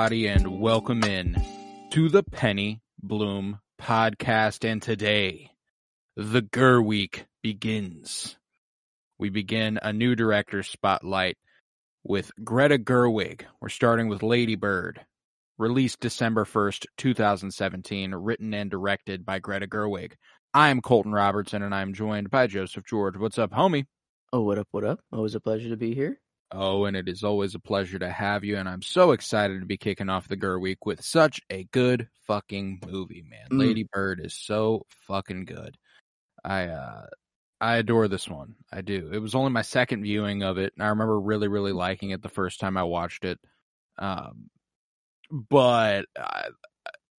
Everybody, and welcome in to the Penny Bloom podcast. And today, the Ger-Week begins. We begin a new director spotlight with Greta Gerwig. We're starting with Lady Bird, released December 1st, 2017, written and directed by Greta Gerwig. I'm Colton Robertson, and I'm joined by Joseph George. What's up, homie? Oh, what up, what up? Always a pleasure to be here. Oh, and it is always a pleasure to have you, and I'm so excited to be kicking off the Ger-Week with such a good fucking movie, man. Mm. Lady Bird is so fucking good. I uh I adore this one. I do. It was only my second viewing of it, and I remember really, really liking it the first time I watched it. Um but I,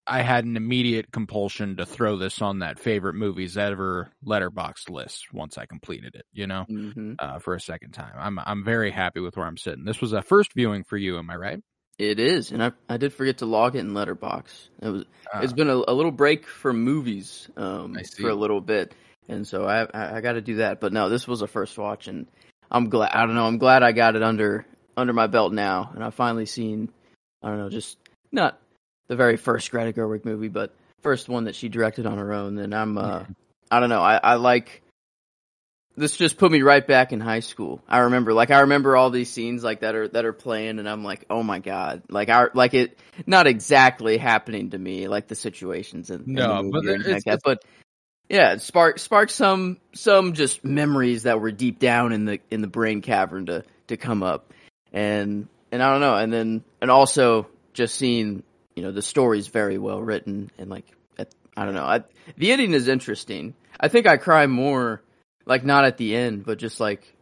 I had an immediate compulsion to throw this on that favorite movies ever Letterboxd list once I completed it, you know? hmm uh, for a second time. I'm I'm very happy with where I'm sitting. This was a first viewing for you, am I right? It is, and I I did forget to log it in Letterboxd. It was it's Uh, been a, a little break from movies um for a little bit, and so I I, I got to do that. But no, this was a first watch, and I'm glad. I don't know. I'm glad I got it under under my belt now, and I've finally seen. I don't know, just not the very first Greta Gerwig movie, but first one that she directed on her own. And I'm uh I don't know. I I like. This just put me right back in high school. I remember, like, I remember all these scenes like that are that are playing, and I'm like, oh my god, like, I like it, not exactly happening to me, like the situations and No, but it's- like that, but yeah, spark sparked some some just memories that were deep down in the in the brain cavern to to come up, and and I don't know, and then and also just seeing you know the story's very well written and like I don't know, I, the ending is interesting. I think I cry more like not at the end, but just like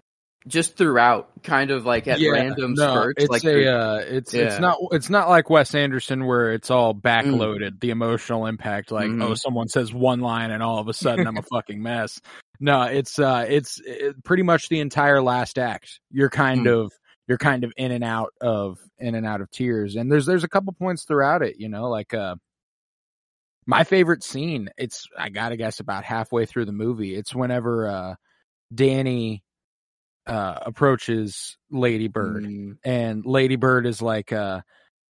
just throughout, kind of like at random no, spurts. It's like a uh, it's Yeah. it's not it's not like Wes Anderson where it's all backloaded. The emotional impact, like Mhm. oh, someone says one line and all of a sudden I'm a fucking mess. No, it's uh, it's it, pretty much the entire last act. You're kind Mm. of you're kind of in and out of in and out of tears, and there's there's a couple points throughout it. You know, like uh. My favorite scene, it's I gotta guess about halfway through the movie. It's whenever uh Danny uh approaches Lady Bird Mm, and Lady Bird is like uh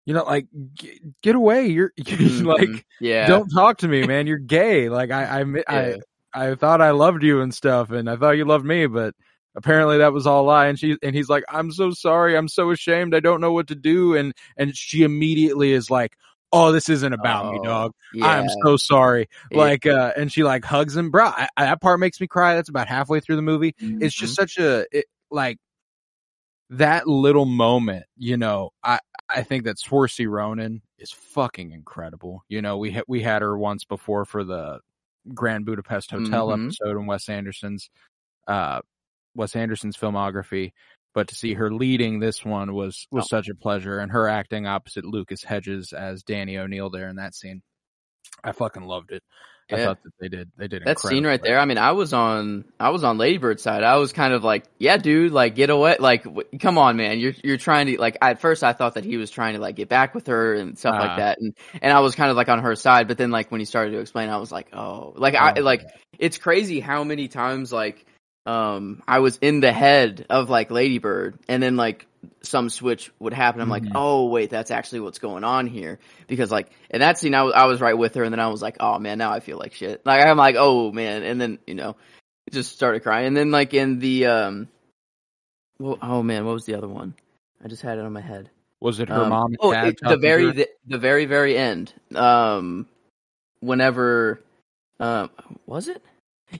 you know like get, get away you're, you're mhm. like yeah, don't talk to me man you're gay like I I, Yeah. I I thought I loved you and stuff and I thought you loved me but apparently that was all a lie. And she and he's like I'm so sorry. I'm so ashamed. I don't know what to do. And and she immediately is like oh this isn't about me Oh, dog. Yeah. I'm so sorry. Like uh and she like hugs him. Bro I, I- that part makes me cry. That's about halfway through the movie. It's Mhm. just such a it, like that little moment you know i i think that Saoirse Ronan is fucking incredible. You know we had we had her once before for the grand budapest hotel Mhm. episode in wes anderson's uh wes anderson's filmography but to see her leading this one was was Oh. such a pleasure and her acting opposite lucas hedges as danny o'neill there in that scene i fucking loved it i thought that they did they did that scene right there. I mean, I was on I was on Ladybird's side. I was kind of like, yeah, dude, like get away, like w- come on, man. You're you're trying to like. At first, I thought that he was trying to like get back with her and stuff Ah. like that, and and I was kind of like on her side. But then like when he started to explain, I was like, oh, like I Oh, like it's crazy how many times like um I was in the head of like Ladybird, and then like some switch would happen. I'm Mhm. like, oh wait, that's actually what's going on here because like in that scene, I was I was right with her, and then I was like, oh man, now I feel like shit. Like I'm like, oh man, and then you know, just started crying, and then like in the um, well, oh man, what was the other one? I just had it on my head. was it her Um, mom oh, it- the very the, the very very end. Um, whenever, um, was it?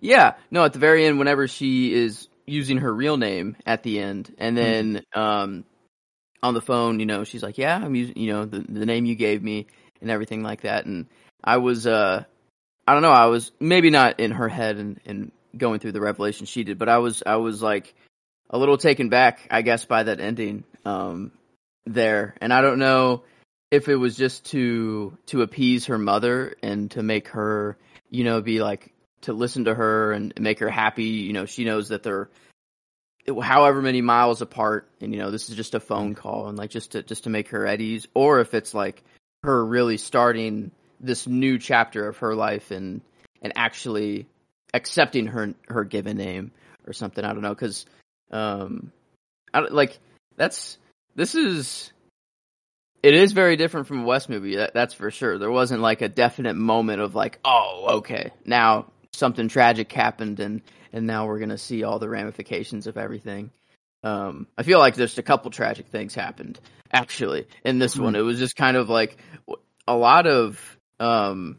Yeah, no, at the very end, whenever she is using her real name at the end, and then um, on the phone, you know, she's like, "Yeah, I'm using, you know, the the name you gave me and everything like that." And I was uh I don't know. I was maybe not in her head and, and going through the revelation she did, but I was I was like a little taken back, I guess, by that ending um, there, and I don't know if it was just to to appease her mother and to make her, you know, be like to listen to her and make her happy. You know, she knows that they're however many miles apart, and you know, this is just a phone call, and like just to just to make her at ease, or if it's like her really starting this new chapter of her life and and actually accepting her her given name or something. I don't know because um, I, like that's this is it is very different from a Wes movie. That, that's for sure. There wasn't like a definite moment of like, oh, okay, now something tragic happened, and and now we're gonna see all the ramifications of everything. Um, I feel like just a couple tragic things happened actually in this mm-hmm. one. It was just kind of like a lot of um,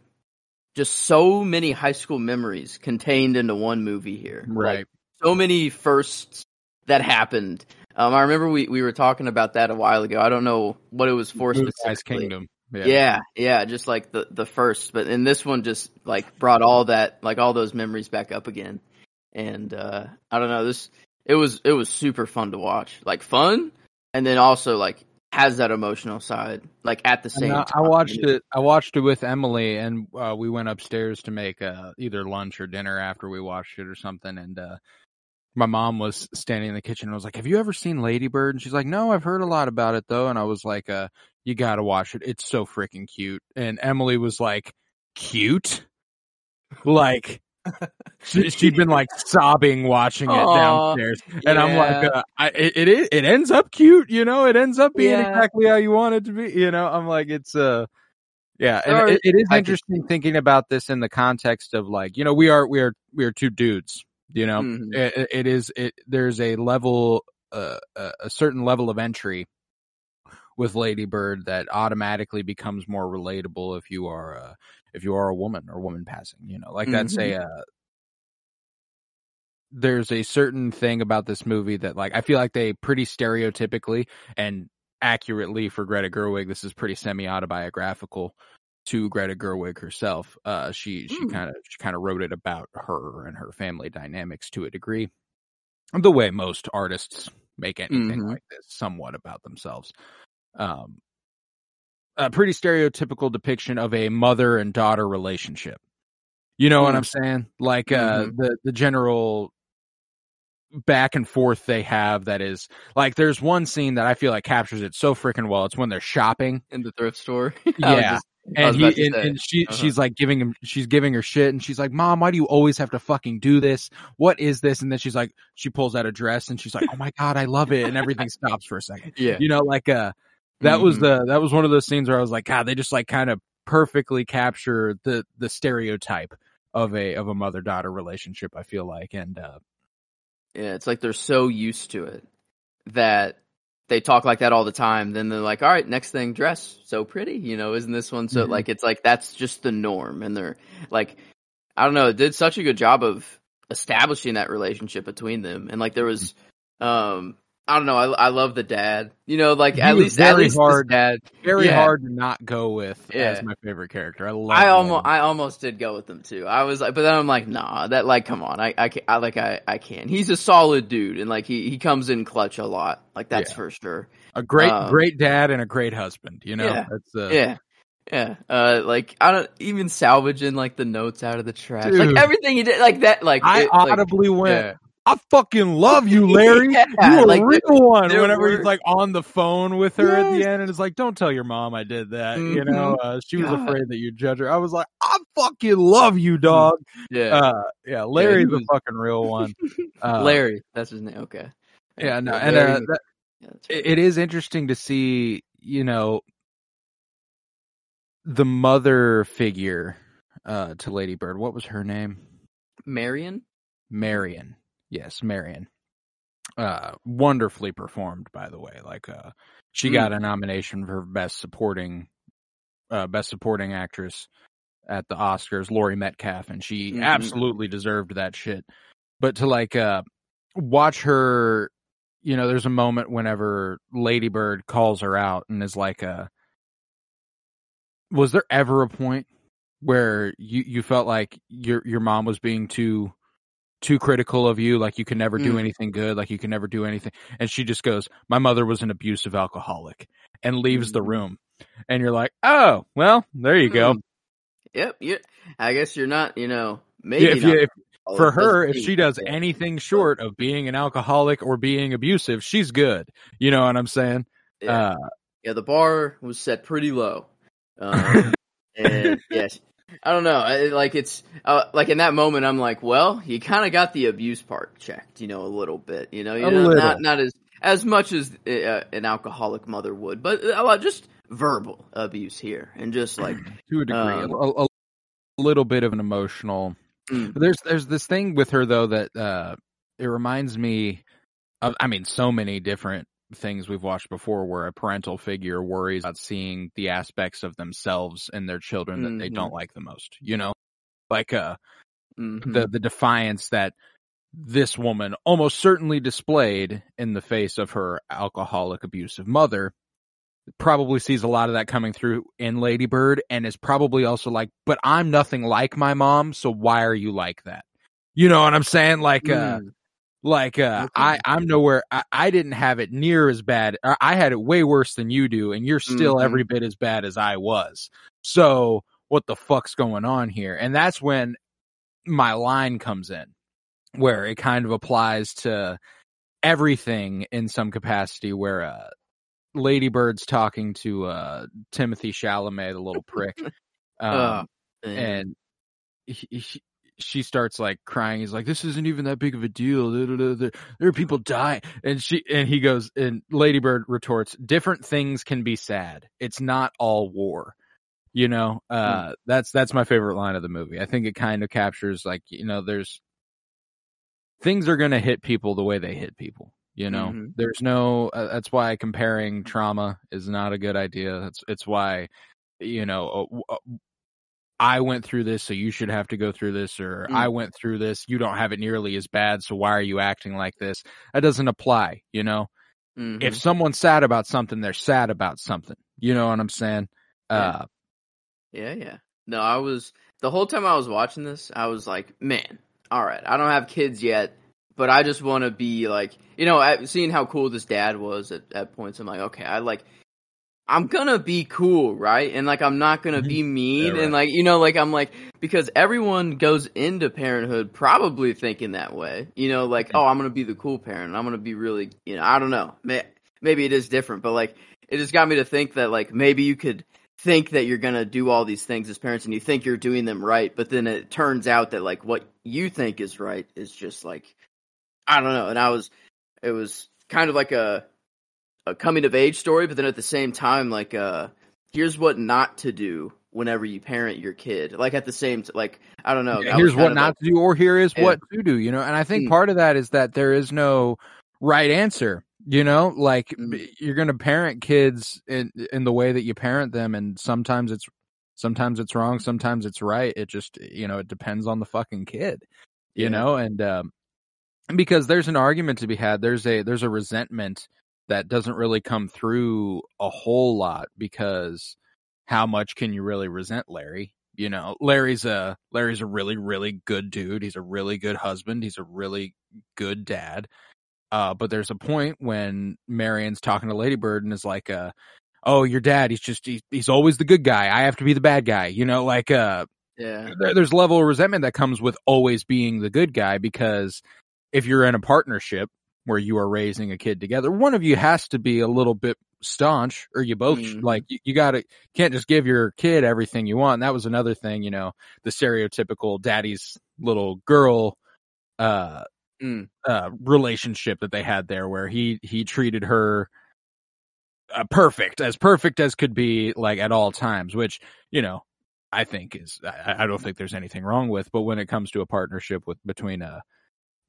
just so many high school memories contained into one movie here. Right. Like, so many firsts that happened. Um, I remember we, we were talking about that a while ago. I don't know what it was for Blue specifically. Kingdom. Yeah. yeah, yeah, just like the the first, but and this one, just like brought all that, like all those memories back up again. And uh I don't know, this it was it was super fun to watch, like fun, and then also like has that emotional side like at the same I, time. I watched it I watched it with Emily and uh, we went upstairs to make uh, either lunch or dinner after we watched it or something and uh, my mom was standing in the kitchen and was like, "Have you ever seen Ladybird?" And she's like, "No, I've heard a lot about it though." And I was like, uh, you got to watch it. It's so freaking cute." And Emily was like, "Cute?" Like she, had been like sobbing watching it Aww, downstairs, and yeah. I'm like, uh, I, it, it it ends up cute, you know. It ends up being yeah. exactly how you want it to be, you know. I'm like, it's uh, yeah, and it, it is interesting thinking about this in the context of like, you know, we are we are we are two dudes, you know. Mm-hmm. It, it is it. There's a level, uh, a certain level of entry with Ladybird that automatically becomes more relatable if you are uh, if you are a woman or woman passing, you know, like mm-hmm. that's a, uh, there's a certain thing about this movie that like, I feel like they pretty stereotypically and accurately for Greta Gerwig, this is pretty semi autobiographical to Greta Gerwig herself. Uh, she, she mm. kind of, she kind of wrote it about her and her family dynamics to a degree. The way most artists make anything mm-hmm. like this somewhat about themselves. Um, a pretty stereotypical depiction of a mother and daughter relationship. You know mm. what I'm saying? Like uh mm-hmm. the the general back and forth they have that is like there's one scene that I feel like captures it so freaking well. It's when they're shopping in the thrift store. yeah. Just, and he and, and, she uh-huh. she's like giving him she's giving her shit and she's like mom why do you always have to fucking do this what is this and then she's like she pulls out a dress and she's like oh my god i love it and everything stops for a second yeah you know like uh that mm-hmm. was the that was one of those scenes where I was like, God, they just like kind of perfectly capture the the stereotype of a of a mother daughter relationship. I feel like, and uh, yeah, it's like they're so used to it that they talk like that all the time. Then they're like, all right, next thing, dress so pretty, you know, isn't this one so mm-hmm. like it's like that's just the norm, and they're like, I don't know, it did such a good job of establishing that relationship between them, and like there was um I don't know. I, I love the dad. You know, like he at least very at least hard, dad. Very yeah. hard to not go with yeah. as my favorite character. I love. I almost I almost did go with them too. I was like, but then I'm like, nah. That like, come on. I I, can, I like I I can't. He's a solid dude, and like he he comes in clutch a lot. Like that's yeah. for sure. A great um, great dad and a great husband. You know. Yeah. That's uh, yeah. Yeah, uh, like I don't even salvaging like the notes out of the trash, Dude. like everything he did, like that. Like I it, audibly like, went, I fucking love you, Larry. yeah, you a like, real one. Whenever were... he's like on the phone with her yes. at the end and it's like, don't tell your mom I did that. Mm-hmm. You know, uh, she was God. afraid that you'd judge her. I was like, I fucking love you, dog. Yeah. Uh, yeah. Larry's yeah, was... the fucking real one. Uh, Larry. That's his name. Okay. Yeah. No. And, uh, that, yeah, it is interesting to see, you know, the mother figure, uh, to Lady Bird. What was her name? Marion. Marion. Yes, Marion. Uh, wonderfully performed, by the way. Like, uh, she mm. got a nomination for best supporting, uh, best supporting actress at the Oscars, Laurie Metcalf, and she mm-hmm. absolutely deserved that shit. But to like, uh, watch her, you know, there's a moment whenever Ladybird calls her out and is like, uh, was there ever a point where you you felt like your your mom was being too too critical of you, like you can never do Mm. anything good, like you can never do anything. And she just goes, "My mother was an abusive alcoholic," and leaves the Mhm. room. And you're like, "Oh, well, there you go." Hmm. Yep. Yeah. I guess you're not. You know, maybe Yeah, if not you, if, for her, if she does anything short of being an alcoholic or being abusive, she's good. You know what I'm saying? Yeah. Uh, yeah, the bar was set pretty low. Um, and yes, I don't know. I, like it's uh, like in that moment, I'm like, well, you kind of got the abuse part checked, you know, a little bit. You know, you know, not not as as much as uh, an alcoholic mother would, but lot just verbal abuse here, and just like, to a degree, Um, a, a, a little bit of an emotional. Mm. There's there's this thing with her though that uh, it reminds me of. I mean, so many different things we've watched before where a parental figure worries about seeing the aspects of themselves and their children that they Mhm. don't like the most. You know, like uh mhm. the the defiance that this woman almost certainly displayed in the face of her alcoholic abusive mother probably sees a lot of that coming through in Lady Bird and is probably also like but I'm nothing like my mom so why are you like that you know what I'm saying like uh Mm. Like uh Okay. I I'm nowhere I, I didn't have it near as bad I had it way worse than you do and you're still Mhm. every bit as bad as I was so what the fuck's going on here and that's when my line comes in where it kind of applies to everything in some capacity where uh Lady Bird's talking to uh Timothée Chalamet the little prick um Oh, and he, he, she starts like crying. He's like this isn't even that big of a deal. There are people dying and she and he goes and Lady Bird retorts different things can be sad. It's not all war. You know uh that's that's my favorite line of the movie. I think it kind of captures like you know there's things are going to hit people the way they hit people you know? Mhm. there's no uh, that's why comparing trauma is not a good idea. That's it's why you know uh, uh, i went through this so you should have to go through this or Mm. i went through this you don't have it nearly as bad so why are you acting like this that doesn't apply you know Mhm. if someone's sad about something they're sad about something you know what i'm saying Yeah. uh Yeah, yeah. No, I was the whole time I was watching this, I was like, man, all right, I don't have kids yet, but I just want to be like, you know, seeing how cool this dad was at, at points, I'm like, okay, I like, I'm gonna be cool, right? And like, I'm not gonna be mean, right. and like, you know, like, I'm like, because everyone goes into parenthood probably thinking that way, you know, like, oh, I'm gonna be the cool parent, I'm gonna be really, you know, I don't know, maybe it is different, but like, it just got me to think that like maybe you could think that you're gonna do all these things as parents and you think you're doing them right, but then it turns out that like what you think is right is just like I don't know. And I was it was kind of like a a coming of age story, but then at the same time like uh here's what not to do whenever you parent your kid. Like at the same t- like I don't know. Yeah, here's what not like- to do, or here is Yeah. what to do. You know, and I think Mm. part of that is that there is no right answer. You know, like Mm. you're going to parent kids in in the way that you parent them, and sometimes it's sometimes it's wrong, sometimes it's right. It just you know it depends on the fucking kid. You Yeah. know, and um, because there's an argument to be had. There's a there's a resentment that doesn't really come through a whole lot because how much can you really resent Larry? You know, Larry's a Larry's a really really good dude. He's a really good husband. He's a really good dad. Uh, but there's a point when Marion's talking to Ladybird and is like, uh, "Oh, your dad. He's just he's, he's always the good guy. I have to be the bad guy." You know, like uh, Yeah. there, there's a level of resentment that comes with always being the good guy because if you're in a partnership where you are raising a kid together, one of you has to be a little bit staunch or you both Mhm. like you, you gotta can't just give your kid everything you want. And that was another thing, you know, the stereotypical daddy's little girl uh Mm. uh relationship that they had there where he he treated her uh, perfect as perfect as could be like at all times which you know i think is I, I don't think there's anything wrong with but when it comes to a partnership with between a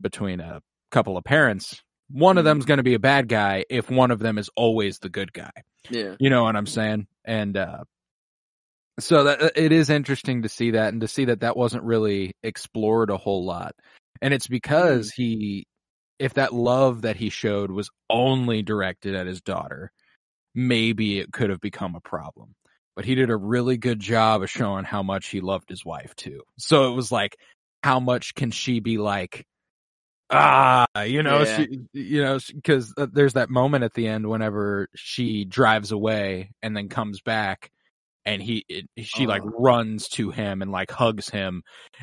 between a couple of parents one of Mhm. them's going to be a bad guy if one of them is always the good guy Yeah. you know what i'm saying and uh so that it is interesting to see that and to see that that wasn't really explored a whole lot and it's because he if that love that he showed was only directed at his daughter maybe it could have become a problem but he did a really good job of showing how much he loved his wife too. So it was like, how much can she be like, ah, you know, Yeah. she, you know, because there's that moment at the end whenever she drives away and then comes back. And he, it, she like Oh. runs to him and like hugs him,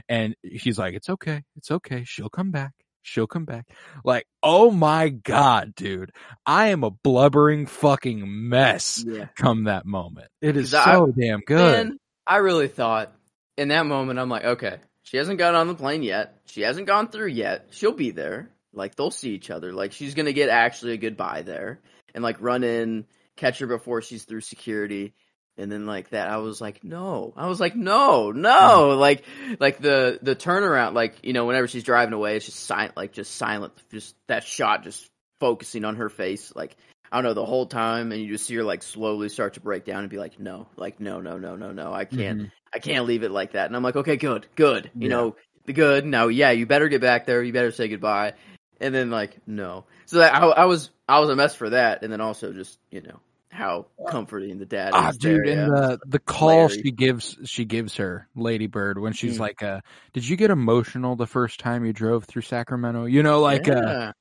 and he's like, "It's okay, it's okay. She'll come back. She'll come back." Like, oh my god, dude, I am a blubbering fucking mess Yeah. come that moment. It is 'Cause I- so damn good. Man, I really thought in that moment, I'm like, okay, she hasn't got on the plane yet. She hasn't gone through yet. She'll be there. Like they'll see each other. Like she's gonna get actually a goodbye there, and like run in, catch her before she's through security, and then like that. I was like, no. I was like, no, no. Mm-hmm. Like, like the the turnaround. Like you know, whenever she's driving away, it's just silent. Like just silent. Just that shot, just focusing on her face. Like I don't know the whole time, and you just see her like slowly start to break down and be like, no, like no, no, no, no, no. I can't. Mhm. I can't leave it like that. And I'm like, okay, good, good. You Yeah. know, the good. Now, yeah, you better get back there. You better say goodbye. And then like, no. So I, I was, I was a mess for that. And then also just, you know, how comforting the dad Ah, is. dude, there, and yeah. the the call Larry. she gives she gives her Lady Bird when she's Mm. like, uh, "Did you get emotional the first time you drove through Sacramento?" You know, like, uh, yeah. uh,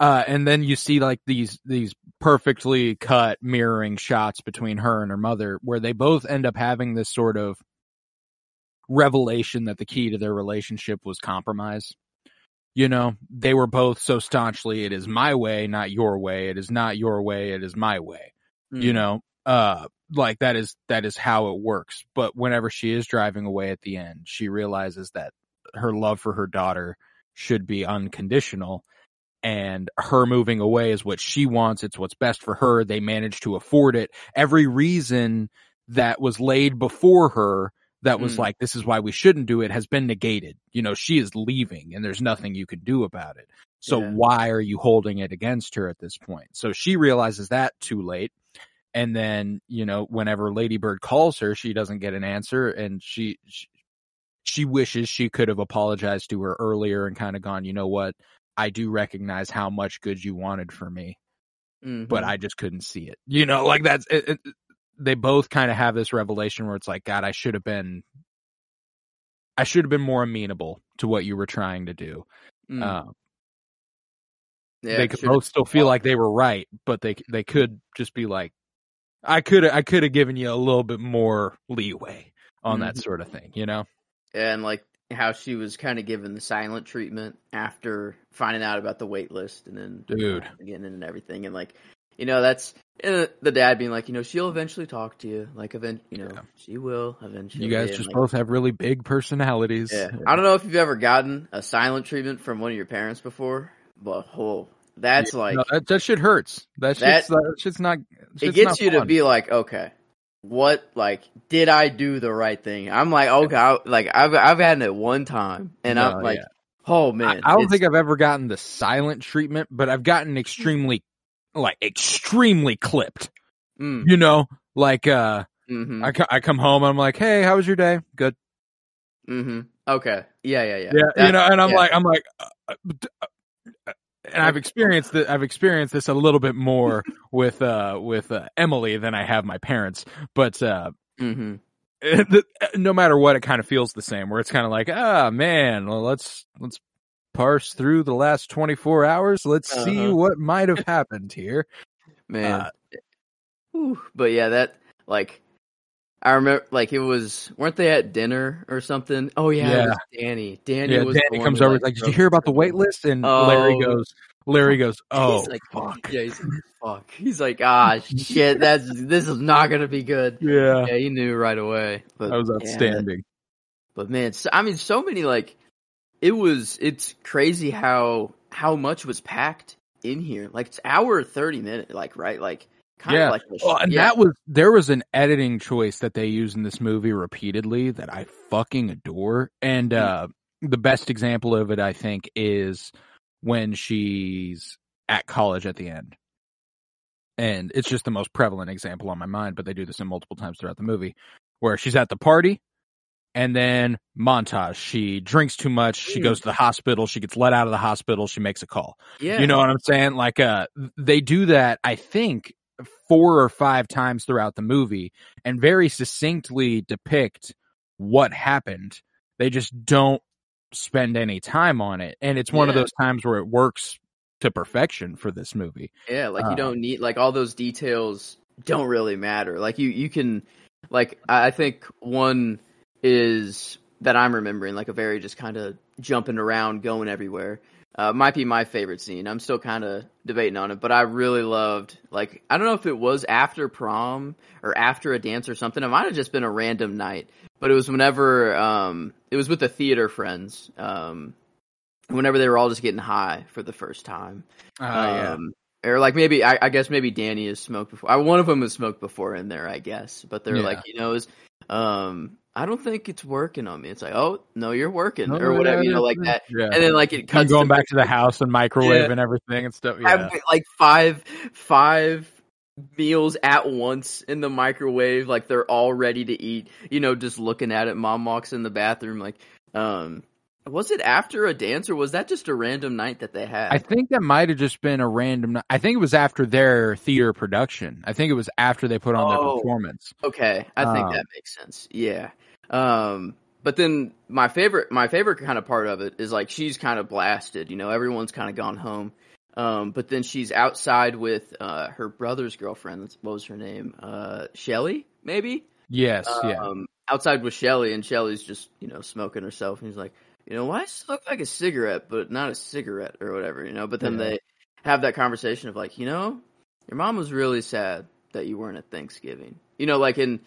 and then you see like these these perfectly cut mirroring shots between her and her mother, where they both end up having this sort of revelation that the key to their relationship was compromise. You know, they were both so staunchly, "It is my way, not your way. It is not your way. It is my way." you Mm. know uh like that is that is how it works but whenever she is driving away at the end she realizes that her love for her daughter should be unconditional and her moving away is what she wants. It's what's best for her. They managed to afford it. Every reason that was laid before her that was Mm. like this is why we shouldn't do it has been negated. You know she is leaving and there's nothing you can do about it. So Yeah. why are you holding it against her at this point? So she realizes that too late. And then you know whenever ladybird calls her she doesn't get an answer and she she, she wishes she could have apologized to her earlier and kind of gone you know what i do recognize how much good you wanted for me Mhm. but i just couldn't see it you know like that's it, it, they both kind of have this revelation where it's like god i should have been i should have been more amenable to what you were trying to do Mm. uh, Yeah, they could both still feel like they were right, but they they could just be like, I could I could have given you a little bit more leeway on that Mhm. sort of thing, you know? and like how she was kind of given the silent treatment after finding out about the wait list and then Dude. getting in and everything and like you know that's and the dad being like you know she'll eventually talk to you like event you know Yeah. she will eventually You guys and, just like, both have really big personalities. yeah I don't know if you've ever gotten a silent treatment from one of your parents before but oh that's like No, that, that shit hurts. That That- shit's, that shit's not. it gets not you to be like, okay, what like did I do the right thing? I'm like, okay, I, like I've I've had it one time, and No, I'm like, yeah. oh man, I don't think I've ever gotten the silent treatment, but I've gotten extremely, like extremely clipped. mm, You know, like uh, mhm, I I come home I'm like, hey, how was your day? Good. Mm-hmm. okay, yeah, yeah, yeah, yeah, That- you know, and I'm yeah. like, I'm like, uh, uh, uh, and I've experienced that. I've experienced this a little bit more with uh with uh, Emily than I have my parents, but uh, mhm, the, no matter what, it kind of feels the same. Where it's kind of like, ah, man, well, let's let's parse through the last 24 hours. Let's see Uh-huh. what might have happened here. man, Uh, Whew. but yeah, that like. I remember, like it was. weren't they at dinner or something? Oh yeah, it Yeah. was Danny. Danny Yeah, was. Danny comes over. like, Like, did you hear about the wait list? And Larry Oh. goes, Larry goes, oh, he's like, fuck. Yeah, he's like, fuck. He's like, ah, shit. That's this is not gonna be good. Yeah, Yeah, he knew right away. But that was yeah, outstanding. but man, so, I mean, so many like it was. It's crazy how how much was packed in here. Like it's hour thirty minute. Like right, like kind Yeah. of like a, Well, and yeah. that was there was an editing choice that they use in this movie repeatedly that I fucking adore. And Mm. uh the best example of it I think is when she's at college at the end. And it's just the most prevalent example on my mind, but they do this in multiple times throughout the movie where she's at the party and then montage. She drinks too much, she Mm. goes to the hospital, she gets let out of the hospital, she makes a call. yeah, You know what I'm saying? Like, uh, they do that, I think, four or five times throughout the movie and very succinctly depict what happened. They just don't spend any time on it. And it's one of those times where it works to perfection for this movie. Yeah, like you um, don't need like all those details don't really matter. Like you you can like I think one is that I'm remembering like a very just kind of jumping around, going everywhere. Uh, might be my favorite scene. I'm still kind of debating on it, but I really loved like I don't know if it was after prom or after a dance or something. It might have just been a random night, but it was whenever um it was with the theater friends. Um, whenever they were all just getting high for the first time. Uh, Um, or like maybe I, I guess maybe Danny has smoked before. I, one of them has smoked before in there, I guess. But they're Yeah. like, you know, is um, I don't think it's working on me. It's like, oh no, you're working No, or whatever, yeah, you know, like that. Yeah. And then like it I'm going to back to the house and microwave Yeah. and everything and stuff. have, Yeah. like five five meals at once in the microwave like they're all ready to eat you know just looking at it mom walks in the bathroom like um was it after a dance or was that just a random night that they had I think that might have just been a random. Night. I think it was after their theater production. I think it was after they put on their Oh. performance. Okay, I think Um, that makes sense. Yeah. Um but then my favorite my favorite kind of part of it is like she's kind of blasted, you know, everyone's kind of gone home. Um but then she's outside with uh her brother's girlfriend. What was her name? Uh Shelly, maybe? Yes, yeah. Um outside with Shelly and Shelly's just, you know, smoking herself and he's like, "You know, why does it look like a cigarette but not a cigarette or whatever, you know?" But then Yeah. they have that conversation of like, "You know, your mom was really sad that you weren't at Thanksgiving." You know, like in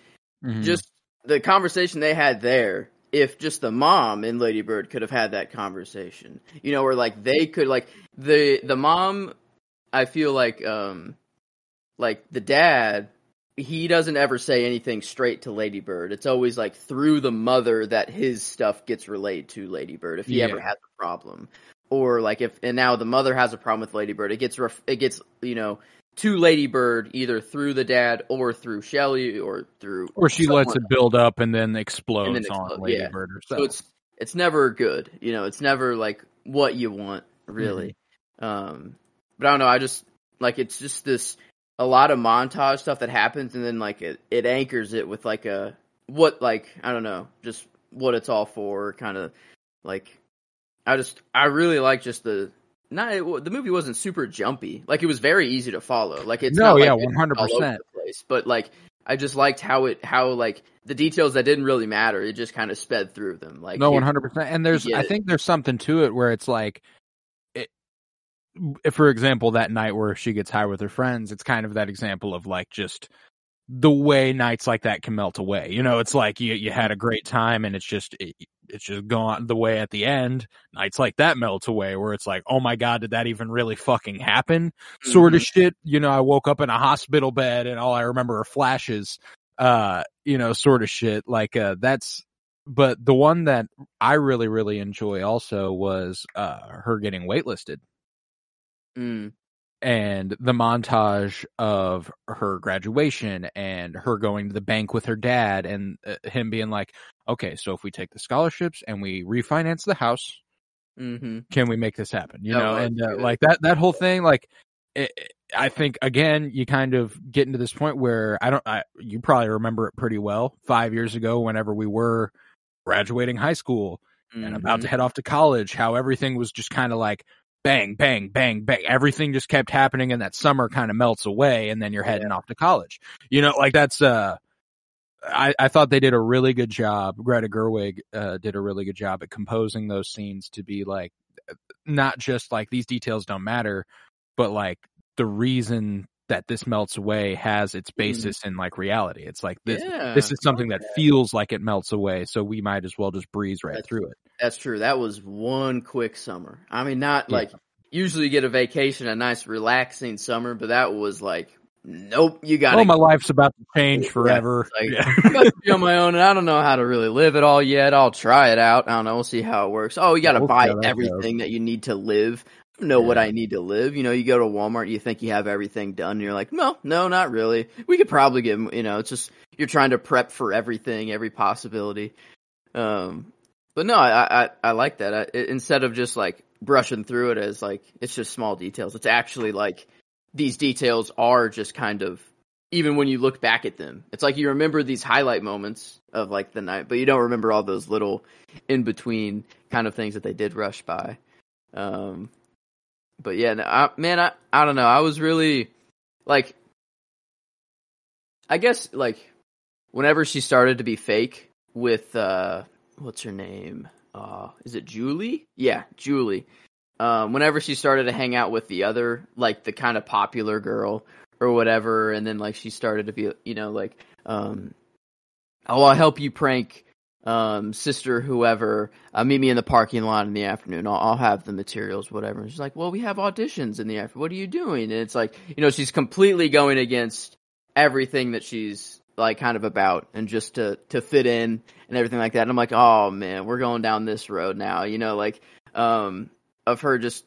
Mhm. just the conversation they had there if just the mom and lady bird could have had that conversation you know or like they could like the the mom i feel like um like the dad he doesn't ever say anything straight to lady bird. It's always like through the mother that his stuff gets relayed to lady bird if he ever has a problem. Or like if and now the mother has a problem with lady bird. It gets ref, it gets you know to lady bird either through the dad or through shelly or through or she lets it build up and then explodes And then on explode, Lady yeah. Herself. so it's it's never good you know it's never like what you want really Mm-hmm. um but i don't know i just like it's just this a lot of montage stuff that happens and then like it, it anchors it with like a what like i don't know just what it's all for kind of like i just i really like just the not it, the movie wasn't super jumpy like it was very easy to follow like it's No, not yeah, like it was all over 100%. place but like I just liked how it how like the details that didn't really matter. It just kind of sped through them. Like no, one hundred percent. And there's, I think there's something to it where it's like, it, if, for example, that night where she gets high with her friends, it's kind of that example of like just the way nights like that can melt away. You know, it's like you you had a great time and it's just it, it's just gone the way at the end. Nights like that melt away where it's like, oh my god, did that even really fucking happen? Sort of Mhm. shit. You know, I woke up in a hospital bed and all I remember are flashes. Uh, you know, sort of shit. Like uh, that's. But the one that I really really enjoy also was uh her getting waitlisted Mm, and the montage of her graduation and her going to the bank with her dad and uh, him being like, okay, so if we take the scholarships and we refinance the house, hmm can we make this happen? You know, and uh, like that, that whole thing, like, it, I think again, you kind of get into this point where I don't, I, you probably remember it pretty well five years ago, whenever we were graduating high school and Mm-hmm. about to head off to college, how everything was just kind of like bang, bang, bang, bang. Everything just kept happening and that summer kind of melts away and then you're heading off to college. You know, like that's, uh, I, I thought they did a really good job. Greta Gerwig, uh, did a really good job at composing those scenes to be like, not just like these details don't matter, but like the reason that this melts away has its hmm. basis in like reality. It's like this, yeah, this is something that feels like it melts away, so we might as well just breeze right That's- through it. that's true. That was one quick summer. I mean, not Yeah. like usually you get a vacation, a nice relaxing summer, but that was like, nope, you got Oh, my life's about to change Yeah, forever. like- Yeah. Got to be on my own, and I don't know how to really live it all yet. I'll try it out. I don't know. We'll see how it works. Oh, you got to We'll buy how that everything that you need to live. Know what I need to live. You know, you go to Walmart, you think you have everything done, and you're like, no, no, not really. We could probably get, you know, it's just you're trying to prep for everything, every possibility. Um, but no, I I, I like that. I, i- instead of just like brushing through it as like it's just small details, it's actually like these details are just kind of even when you look back at them, it's like you remember these highlight moments of like the night, but you don't remember all those little in between kind of things that they did rush by. Um, but yeah, no, I, man, I I don't know. I was really like, I guess like whenever she started to be fake with uh, what's her name? Uh, is it Julie? Yeah, Julie. Um, whenever she started to hang out with the other, like the kind of popular girl or whatever, and then like she started to be, you know, like, um, oh, I'll help you prank um, sister, whoever, uh, meet me in the parking lot in the afternoon. I'll, I'll have the materials, whatever. And she's like, well, we have auditions in the afternoon. What are you doing? And it's like, you know, she's completely going against everything that she's like kind of about and just to, to fit in and everything like that. And I'm like, oh man, we're going down this road now, you know, like, um, of her just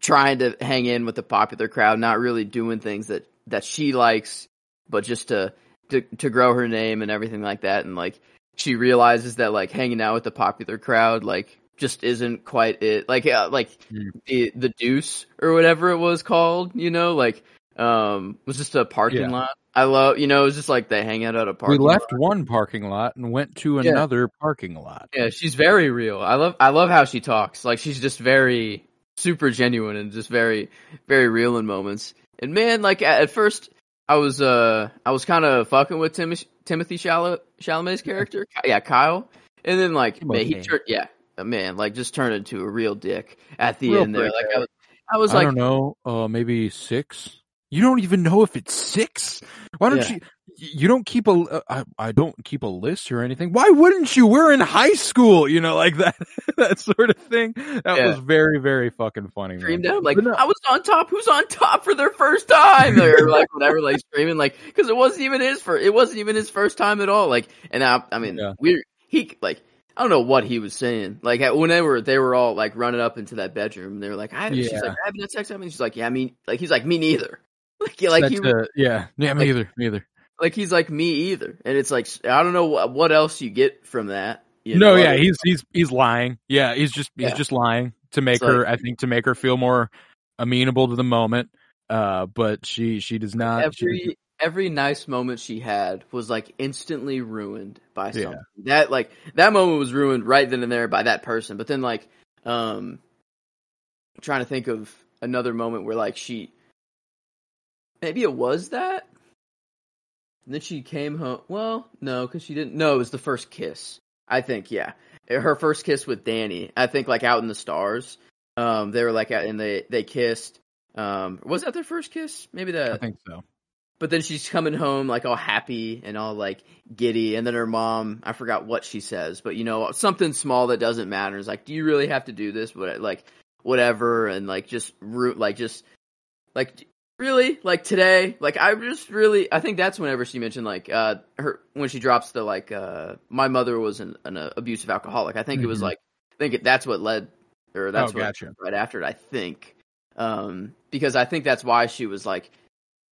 trying to hang in with the popular crowd, not really doing things that, that she likes, but just to, to, to grow her name and everything like that. And like, she realizes that like hanging out with the popular crowd like just isn't quite it like uh, like Mm. the the deuce or whatever it was called you know like um was just a parking Yeah. lot i love you know it was just like they hang out at a park. We left lot. one parking lot and went to Yeah. another parking lot. yeah she's very real i love i love how she talks like she's just very super genuine and just very very real in moments and man like at, at first i was uh i was kind of fucking with Tim- timothée Chalamet, chalamet's character. Yeah kyle. And then like man, he turned yeah man like just turned into a real dick at the Real end there. like i was, I was I like don't know, uh, maybe six. You don't even know if it's six. Why don't Yeah. you? You don't keep a. uh, I, I don't keep a list or anything. Why wouldn't you? We're in high school, you know, like that, that sort of thing. That Yeah. was very, very fucking funny. man. screamed out like no- I was on top. Who's on top for their first time? Or like whatever, like screaming like because it wasn't even his first. It wasn't even his first time at all. Like and I, I mean, Yeah. we he like I don't know what he was saying. Like at- whenever they were all like running up into that bedroom, they were like, I, she's Yeah. like having a sex. I mean, she's like, yeah, I mean, like he's like me neither. Like yeah, like he uh, yeah, yeah, me like- either, me either. like he's like me either. And it's like I don't know what what else you get from that. You no, know? yeah, he's he's he's lying. Yeah, he's just he's Yeah. just lying to make It's her. like- I think to make her feel more amenable to the moment. Uh, but she she does not. she- every every nice moment she had was like instantly ruined by Yeah. something. That like that moment was ruined right then and there by that person. But then like um I'm trying to think of another moment where like she maybe it was that and then she came home. Well, no, because she didn't. No, it was the first kiss. I think, yeah, her first kiss with Danny. I think like out in the stars. Um, they were like, out and they they kissed. Um, was that their first kiss? Maybe that. I think so. But then she's coming home like all happy and all like giddy, and then her mom, I forgot what she says, but you know something small that doesn't matter is like, do you really have to do this? But like, whatever, and like just root, like just like really like today, like I just really, I think that's whenever she mentioned like uh her when she drops the like uh my mother was an, an abusive alcoholic. I think it was Mhm. like I think it, that's what led or that's Oh, what gotcha. right after it. I think um because I think that's why she was like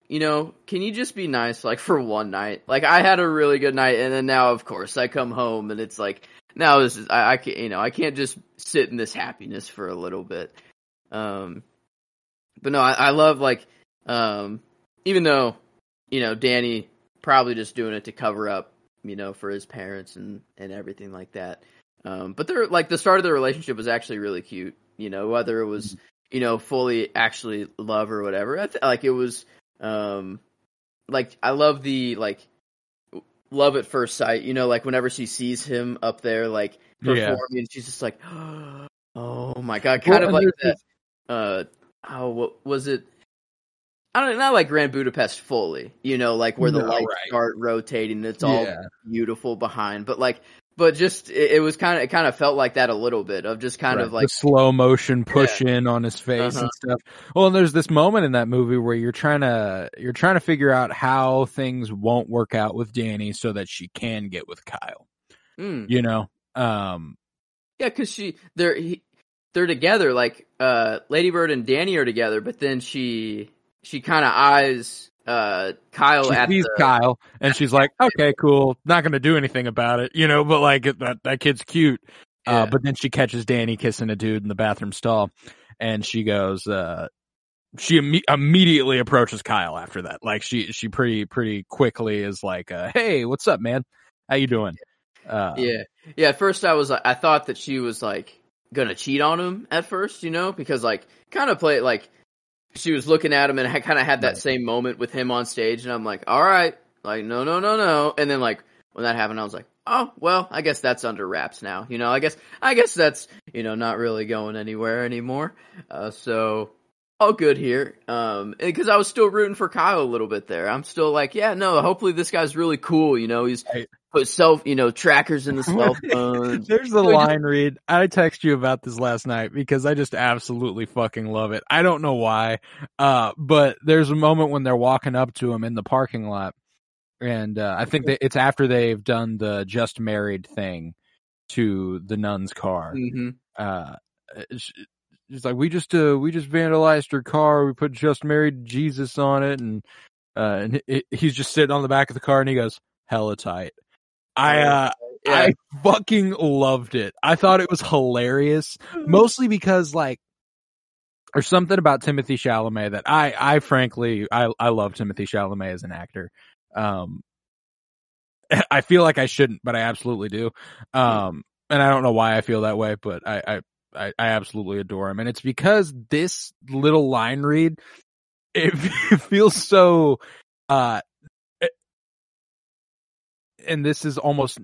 you know, can you just be nice like for one night? Like I had a really good night and then now of course I come home and it's like now this is I, I can't you know, I can't just sit in this happiness for a little bit. Um but no, I, I love like um even though, you know, Danny probably just doing it to cover up, you know, for his parents and and everything like that. Um but they're like the start of their relationship was actually really cute, you know, whether it was you know fully actually love or whatever. I th- like it was um like I love the like love at first sight, you know, like whenever she sees him up there like Yeah. performing she's just like oh my god, kind Well, of like that uh oh what was it I don't not like Grand Budapest fully, you know, like where the No, lights right. start rotating, it's all Yeah. beautiful behind, but like but just it, it was kind of it kind of felt like that a little bit of just kind Right. of like the slow motion push in on his face Uh-huh. and stuff. Well, and there's this moment in that movie where you're trying to you're trying to figure out how things won't work out with Danny so that she can get with Kyle. mm. You know, um, Yeah, because she they're he, they're together. Like uh, Lady Bird and Danny are together, but then she she kind of eyes uh Kyle she at sees the Kyle and she's like, "Okay, cool, not going to do anything about it," you know. But like that that kid's cute. Yeah. Uh, but then she catches Danny kissing a dude in the bathroom stall, and she goes, uh, she imme- immediately approaches Kyle after that. Like she she pretty pretty quickly is like, uh, "Hey, what's up, man? How you doing?" Uh, yeah, yeah. At first, I was like, I thought that she was like gonna cheat on him at first, you know, because like kind of play like she was looking at him and I kind of had that Right. same moment with him on stage, and I'm like, all right, like no, no, no, no, and then like when that happened, I was like, oh well, I guess that's under wraps now, you know. I guess I guess that's you know not really going anywhere anymore. Uh, so all good here. Um, because I was still rooting for Kyle a little bit there. I'm still like, yeah, no, hopefully this guy's really cool. You know, he's Right. put self, you know, trackers in the cell phone. There's the So he just- line read. I text you about this last night because I just absolutely fucking love it. I don't know why. Uh, but there's a moment when they're walking up to him in the parking lot and, uh, I think that it's after they've done the just married thing to the nun's car. hmm Uh, it's, it's like, we just, uh, we just vandalized her car. We put just married Jesus on it. And, uh, and he- he's just sitting on the back of the car and he goes, hella tight. I, uh, Yeah. I fucking loved it. I thought it was hilarious, mostly because like there's something about Timothée Chalamet that I, I frankly, I, I love Timothée Chalamet as an actor. Um, I feel like I shouldn't, but I absolutely do. Um, and I don't know why I feel that way, but I, I, I, I absolutely adore him. And it's because this little line read, it, feels so, uh, and this is almost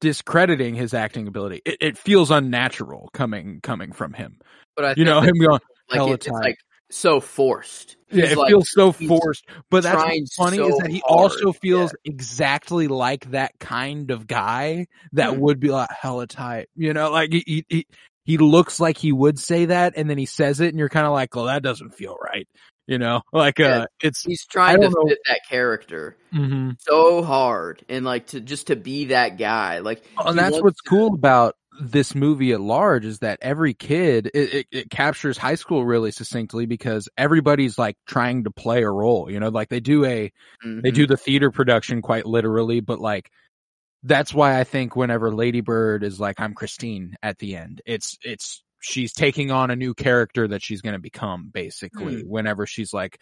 discrediting his acting ability. It, it feels unnatural coming coming from him. but I You know, him going, like it, it's like so forced. yeah, He's it like- feels so forced. But that's what's funny is that he hard, also feels exactly like that kind of guy that Hmm. would be like hella tight. You know, like he, he, he, he looks like he would say that and then he says it and you're kind of like, well, that doesn't feel right. You know, like, Yeah. uh, it's, He's trying to know. fit that character mhm. so hard, and like to just to be that guy. Like, and that's what's to- cool about this movie at large is that every kid it, it, it captures high school really succinctly because everybody's like trying to play a role you know like they do a they Mhm. do the theater production quite literally but like that's why i think whenever ladybird is like i'm christine at the end it's it's she's taking on a new character that she's going to become basically. Whenever she's like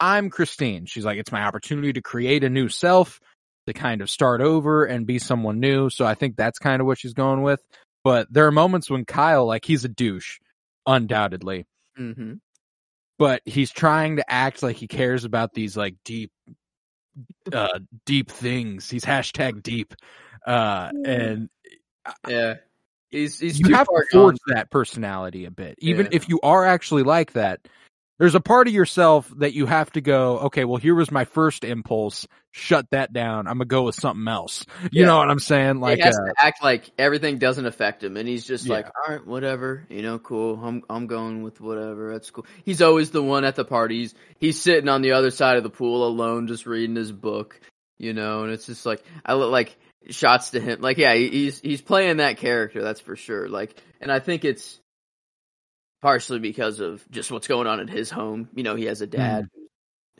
i'm christine she's like it's my opportunity to create a new self to kind of start over and be someone new. So i think that's kind of what she's going with. But there are moments when kyle like he's a douche undoubtedly. Mhm. but he's trying to act like he cares about these like deep uh deep things. He's hashtag deep. Uh and Yeah, he's he's you too have to forge gone. that personality a bit. Even Yeah. if you are actually like that there's a part of yourself that you have to go okay well here was my first impulse shut that down i'm gonna go with something else you Yeah. know what i'm saying like he has uh, to act like everything doesn't affect him, and he's just Yeah. like, all right, whatever, you know, cool. I'm I'm going with whatever. That's cool. He's always the one at the parties. He's sitting on the other side of the pool alone, just reading his book, you know. And it's just like I look like shots to him. Like, yeah, he's he's playing that character. That's for sure. Like, and I think it's partially because of just what's going on at his home. You know, he has a hmm. dad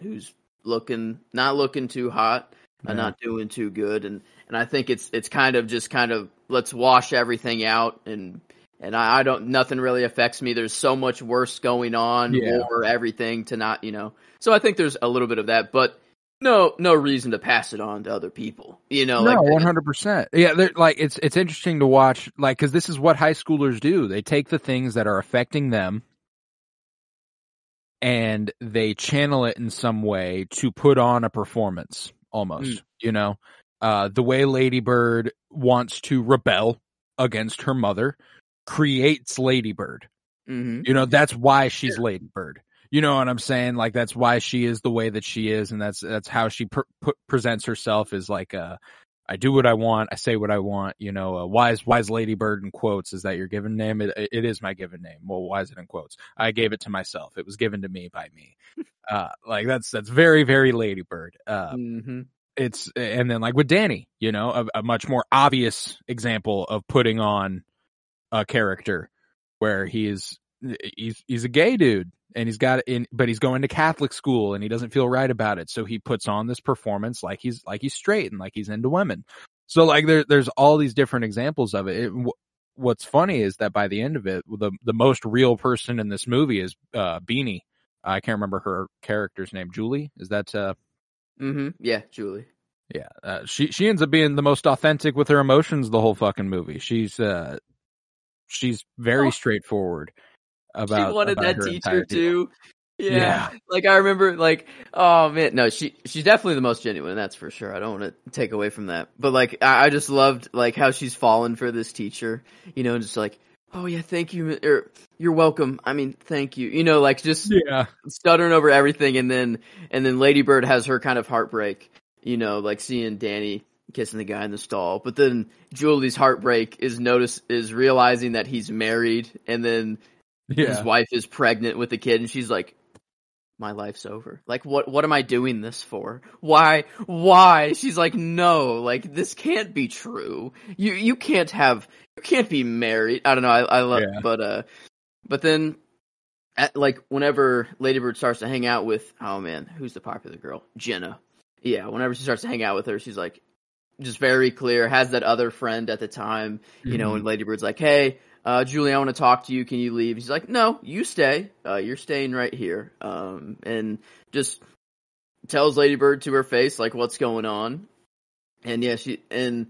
who's looking not looking too hot Yeah. and not doing too good and and I think it's it's kind of just kind of let's wash everything out and and I, I don't nothing really affects me. There's so much worse going on, Yeah. war, everything to not you know. So I think there's a little bit of that, but no no reason to pass it on to other people. You know, no, like one hundred percent. Yeah, they're like it's it's interesting to watch, like because this is what high schoolers do. They take the things that are affecting them, and they channel it in some way to put on a performance. Almost, Mm. you know, uh, the way Ladybird wants to rebel against her mother creates Ladybird. hmm You know, that's why she's Ladybird. You know what I'm saying? Like that's why she is the way that she is, and that's that's how she presents herself is like uh I do what I want, I say what I want. You know, uh, why is why is Ladybird in quotes? Is that your given name? It it is my given name. Well, why is it in quotes? I gave it to myself. It was given to me by me. uh, like that's that's very very Ladybird. Uh, hmm it's and then like with Danny, you know, a, a much more obvious example of putting on a character where he's he's he's a gay dude and he's got in but he's going to Catholic school and he doesn't feel right about it, so he puts on this performance like he's like he's straight and like he's into women. So like there there's all these different examples of it. it what's funny is that by the end of it, the the most real person in this movie is uh Beanie I can't remember her character's name. Julie is that? Uh, Mm-hmm. Yeah, Julie. yeah, uh, she she ends up being the most authentic with her emotions the whole fucking movie. She's uh, she's very Oh. straightforward about. she wanted about that her teacher too. Yeah. Yeah. Like I remember like oh man, no, she she's definitely the most genuine, that's for sure. I don't want to take away from that. But like I, I just loved like how she's fallen for this teacher, you know, just like, "Oh yeah, thank you or er, you're welcome. I mean, thank you." You know, like just Yeah, stuttering over everything and then and then Lady Bird has her kind of heartbreak, you know, like seeing Danny kissing the guy in the stall. But then Julie's heartbreak is notice is realizing that he's married and then his wife is pregnant with a kid and she's like my life's over. Like what what am I doing this for? Why why? She's like no, like this can't be true. You you can't have you can't be married. I don't know. I I love Yeah. but uh but then at, like whenever Ladybird starts to hang out with oh man, who's the popular girl? Jenna. Yeah, whenever she starts to hang out with her, she's like just very clear, has that other friend at the time, you know, Mhm. and Ladybird's like, Hey, uh, Julie, I want to talk to you. Can you leave? He's like, no, you stay. Uh, you're staying right here. Um, and just tells Ladybird to her face, like, what's going on. And yeah, she, and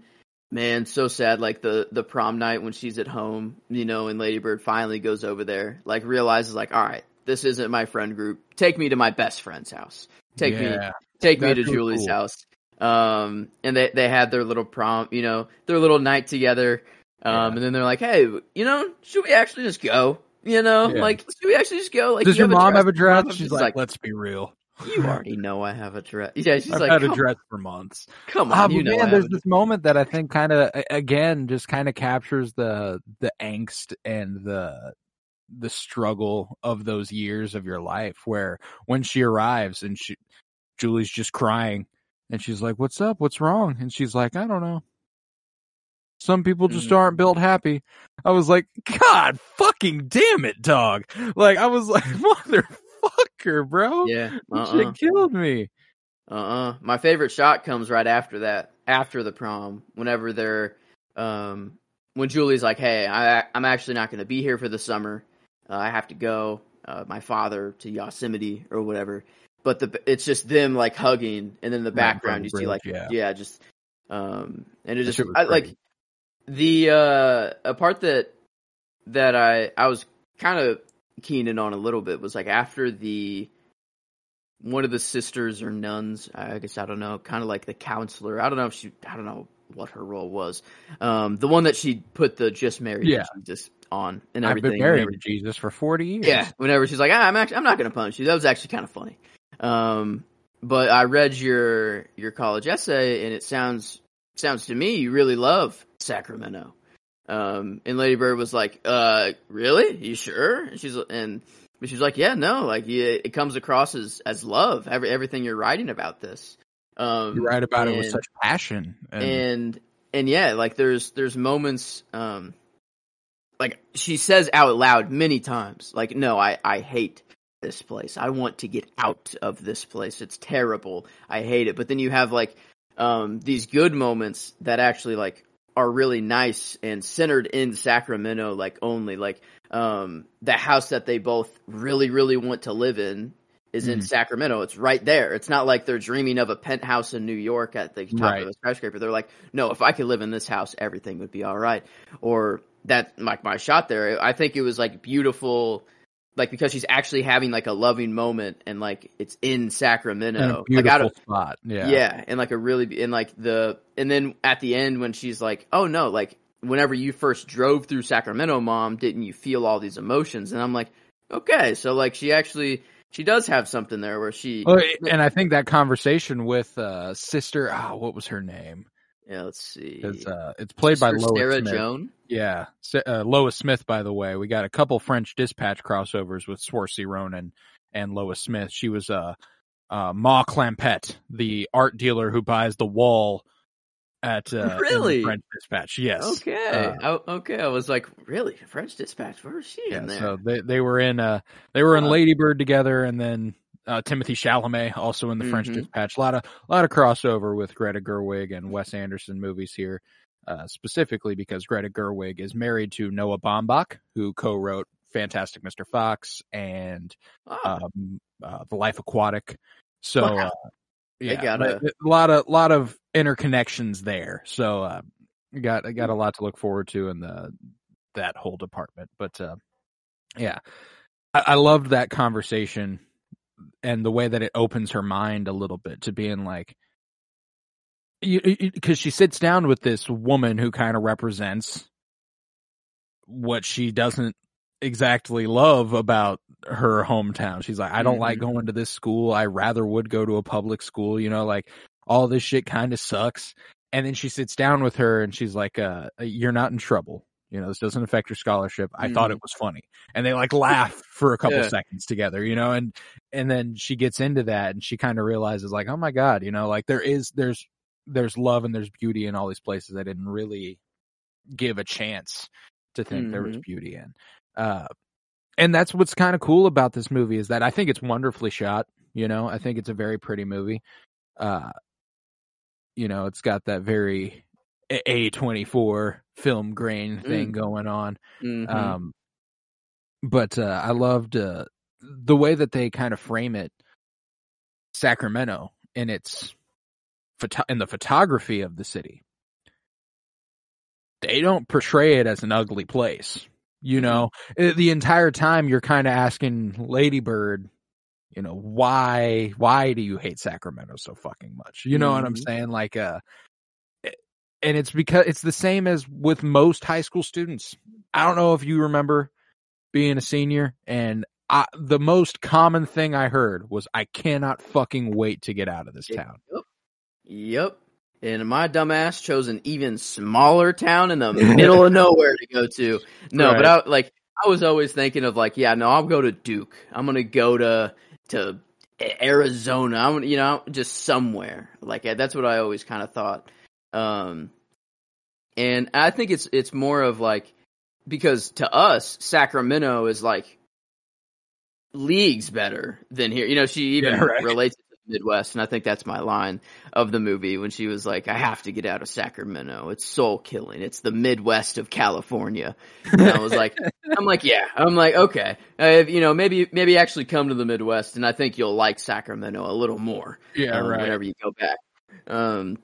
man, so sad. Like the, the prom night when she's at home, you know, and Ladybird finally goes over there, like realizes like, all right, this isn't my friend group. Take me to my best friend's house. Take me, take me to Julie's cool. house. Um, and they, they had their little prom, you know, their little night together. Um, Yeah. and then they're like, hey, you know, should we actually just go? You know, Yeah. like, should we actually just go? Like, Does you your mom have a dress? She's She's like, let's be real. you already know I have a dress. Yeah, she's like, I've like, had a dress for months. come Ah, on, you know, man, have there's this moment that I think kind of again just kind of captures the the angst and the the struggle of those years of your life where when she arrives and she Julie's just crying and she's like, "What's up? What's wrong?" And she's like, "I don't know. Some people just Mhm. aren't built happy." I was like, "God fucking damn it, dog." Like I was like, "Motherfucker, bro." yeah, That uh, uh shit killed me. Uh-uh. My favorite shot comes right after that, after the prom, whenever they're, um, when Julie's like, hey, I, I'm actually not going to be here for the summer. Uh, I have to go, uh, my father to Yosemite or whatever. But the, it's just them like hugging and then in the Right background of you see like, bridge, yeah. just, um, and it just, I, like. The, uh, a part that, that I, I was kind of keen in on a little bit was like after the, one of the sisters or nuns, I guess I don't know, kind of like the counselor. I don't know if she, I don't know what her role was. Um, the one that she put the just married Yeah. Jesus on and I've everything. been married whenever- to Jesus for 40 years. yeah, whenever she's like, ah, I'm actually, I'm not going to punch you. That was actually kind of funny. Um, but I read your your college essay, and it sounds sounds to me you really love Sacramento. Um, and Lady Bird was like, uh, really? You sure? And she's and but she's like, yeah, no, like yeah, it comes across as as love. Every everything you're writing about this. Um, You write about it with such passion. And, and and yeah like there's there's moments um like she says out loud many times like no i i hate this place i want to get out of this place it's terrible i hate it but then you have like um these good moments that actually like are really nice and centered in sacramento like only like um the house that they both really really want to live in is in Mhm. Sacramento. It's right there. It's not like they're dreaming of a penthouse in New York at the top Right. of a skyscraper. They're like, no, if I could live in this house, everything would be all right. Or that, like my shot there, I think it was like beautiful, like because she's actually having like a loving moment and like it's in Sacramento. Like out of, spot. Yeah. yeah. and like a really and like the and then at the end when she's like, "Oh no, like whenever you first drove through Sacramento, mom, didn't you feel all these emotions?" And I'm like, "Okay, so like she actually she does have something there where she Well, and I think that conversation with uh, sister, oh, what was her name? Yeah, let's see. It's uh, it's played by Lois Sarah Smith. Joan. Yeah, uh, Lois Smith. By the way, we got a couple French Dispatch crossovers with Saoirse Ronan and Lois Smith. She was uh, uh, Maw Clampette, the art dealer who buys the wall at uh, Really? French Dispatch. Yes. Okay, Uh, I, okay. I was like, really, French Dispatch? Where is she Yeah, in there? so they they were in uh they were in Huh. Lady Bird together, and then uh, Timothée Chalamet also in the French Mhm. Dispatch. A lot of a lot of crossover with Greta Gerwig and Wes Anderson movies here, uh, specifically because Greta Gerwig is married to Noah Baumbach, who co-wrote Fantastic Mr. Fox and Oh, um, uh, The Life Aquatic. So Wow. uh, yeah, gotta- a lot of lot of interconnections there. So uh, got I got a lot to look forward to in the that whole department. But uh, yeah, I, I loved that conversation and the way that it opens her mind a little bit to being like because she sits down with this woman who kind of represents what she doesn't exactly love about her hometown. She's like, I don't like going to this school. I rather would go to a public school. You know, like all this shit kind of sucks. And then she sits down with her and she's like, uh, you're not in trouble. You know, this doesn't affect your scholarship. I thought it was funny. And they like laugh for a couple Yeah. seconds together, you know, and, and then she gets into that and she kind of realizes like, oh my God, you know, like there is, there's, there's love and there's beauty in all these places I didn't really give a chance to think there was Mhm. beauty in. Uh, and that's what's kind of cool about this movie is that I think it's wonderfully shot. You know, I think it's a very pretty movie. Uh, you know, it's got that very A twenty four film grain thing going on. mhm. Um, but uh, I loved uh, the way that they kind of frame it, Sacramento, in its photo- in the photography of the city. They don't portray it as an ugly place. You know, Uh, the entire time you're kind of asking Ladybird, you know, why why do you hate Sacramento so fucking much? You know what I'm Mhm. saying? Like, uh, and it's because it's the same as with most high school students. I don't know if you remember being a senior and I, the most common thing I heard was I cannot fucking wait to get out of this town. Yep. And my dumbass chose an even smaller town in the middle of nowhere to go to. No, but I like I was always thinking of like, yeah, no, I'll go to Duke. I'm gonna go to to Arizona. I'm you know just somewhere like that's what I always kind of thought. Um, and I think it's it's more of like because to us Sacramento is like leagues better than here. You know, she even Yeah, right. relates to the Midwest, and I think that's my line of the movie when she was like, "I have to get out of Sacramento. It's soul killing. It's the Midwest of California." And I was like, "I'm like, yeah." I'm like, "Okay, uh, if, you know, maybe maybe actually come to the Midwest, and I think you'll like Sacramento a little more." yeah, um, right. Whenever you go back. Um,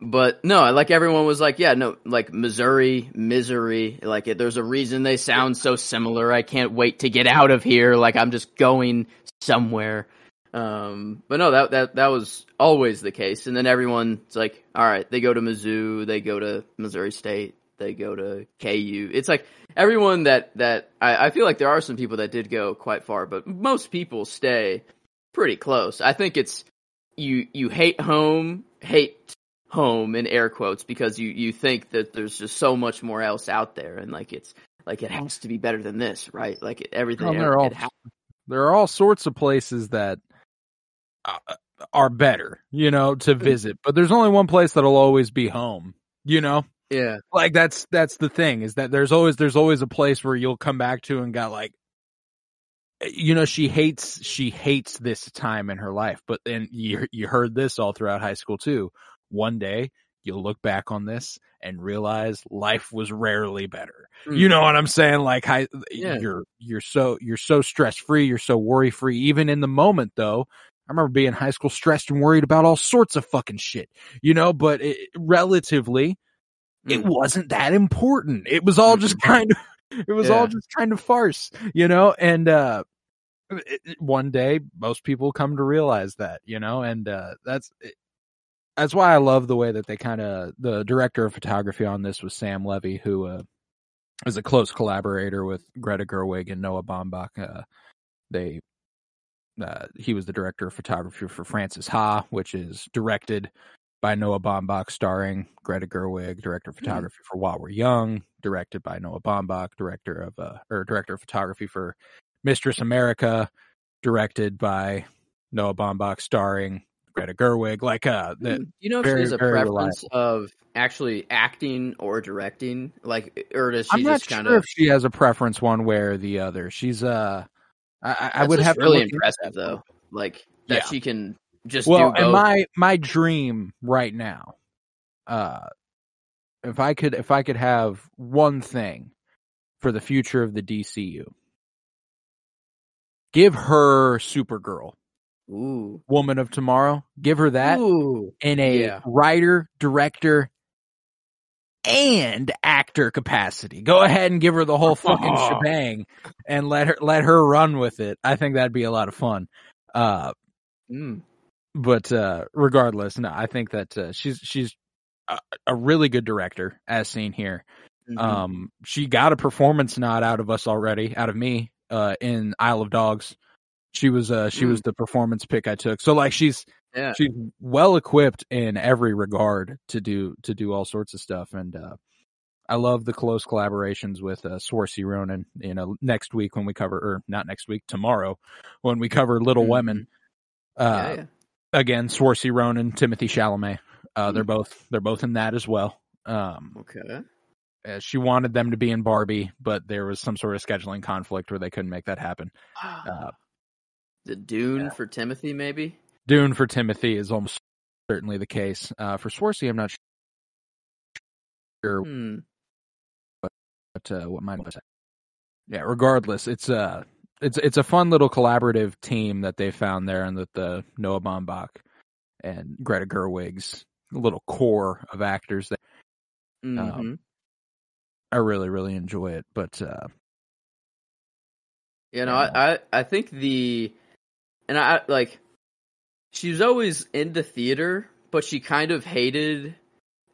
but no, like everyone was like, yeah, no, like Missouri, misery. Like there's a reason they sound so similar. I can't wait to get out of here. Like I'm just going somewhere. Um, but no, that that that was always the case. And then everyone's like, all right, they go to Mizzou, they go to Missouri State, they go to KU. It's like everyone that that I, I feel like there are some people that did go quite far, but most people stay pretty close. I think it's you you hate home, hate home in air quotes because you you think that there's just so much more else out there and like it's like it has to be better than this, right? Like everything. Well, they're all- there are all sorts of places that uh, uh are better, you know, to mm-hmm. visit, but there's only one place that'll always be home, you know? yeah. Like that's that's the thing is that there's always there's always a place where you'll come back to and got like eh, you know she hates she hates this time in her life but then you you heard this all throughout high school too one day you'll look back on this and realize life was rarely better. You know what i'm saying? Like high, Yeah. you're you're so you're so stress free you're so worry free even in the moment though I remember being in high school stressed and worried about all sorts of fucking shit, you know, but it, relatively, it Mm. wasn't that important. It was all just kind of, it was all just kind of farce, you know, and, uh, one day most people come to realize that, you know, and, uh, that's, that's why I love the way that they kind of, the director of photography on this was Sam Levy, who, uh, is a close collaborator with Greta Gerwig and Noah Baumbach. Uh, they, uh, he was the director of photography for Frances Ha, which is directed by Noah Baumbach, starring Greta Gerwig, director of photography for While We're Young, directed by Noah Baumbach, director of uh, or director of photography for Mistress America, directed by Noah Baumbach, starring Greta Gerwig. Like uh, the, you know if very, she has a preference of actually acting or directing? Like, or does she I'm not just kind sure of? if she has a preference one way or the other. She's uh, I- I, would have to really impressive though. Like that Yeah. she can just well do and my my dream right now uh if i could if i could have one thing for the future of the DCU. Give her Supergirl, Ooh. Woman of Tomorrow. Give her that Ooh. in a Yeah. writer, director, and actor capacity. Go ahead and give her the whole fucking Oh. shebang and let her let her run with it. I think that'd be a lot of fun. Uh, Mm. but uh, regardless, no, I think that uh, she's she's a, a really good director, as seen here. Mhm. Um, she got a performance nod out of us already, out of me, uh, in Isle of Dogs. She was uh she Mm. was the performance pick I took. So like she's yeah. she's well equipped in every regard to do to do all sorts of stuff and uh I love the close collaborations with uh Saoirse Ronan, you know, next week when we cover or not next week, tomorrow when we cover Little Mhm. Women. Uh yeah, yeah. again, Saoirse Ronan, Timothée Chalamet. Uh they're Hmm. both they're both in that as well. Um Okay. uh, she wanted them to be in Barbie, but there was some sort of scheduling conflict where they couldn't make that happen. Uh, the Dune yeah. for Timothy, maybe. Dune for Timothy is almost certainly the case. Uh, for Saoirse, I'm not sure Hmm. what uh, what mine was. Yeah, regardless, it's uh it's it's a fun little collaborative team that they found there, and that the Noah Baumbach and Greta Gerwig's little core of actors that Mhm. I really really enjoy it. But uh, You know, Yeah. I, I I think the and I like she was always in the theater, but she kind of hated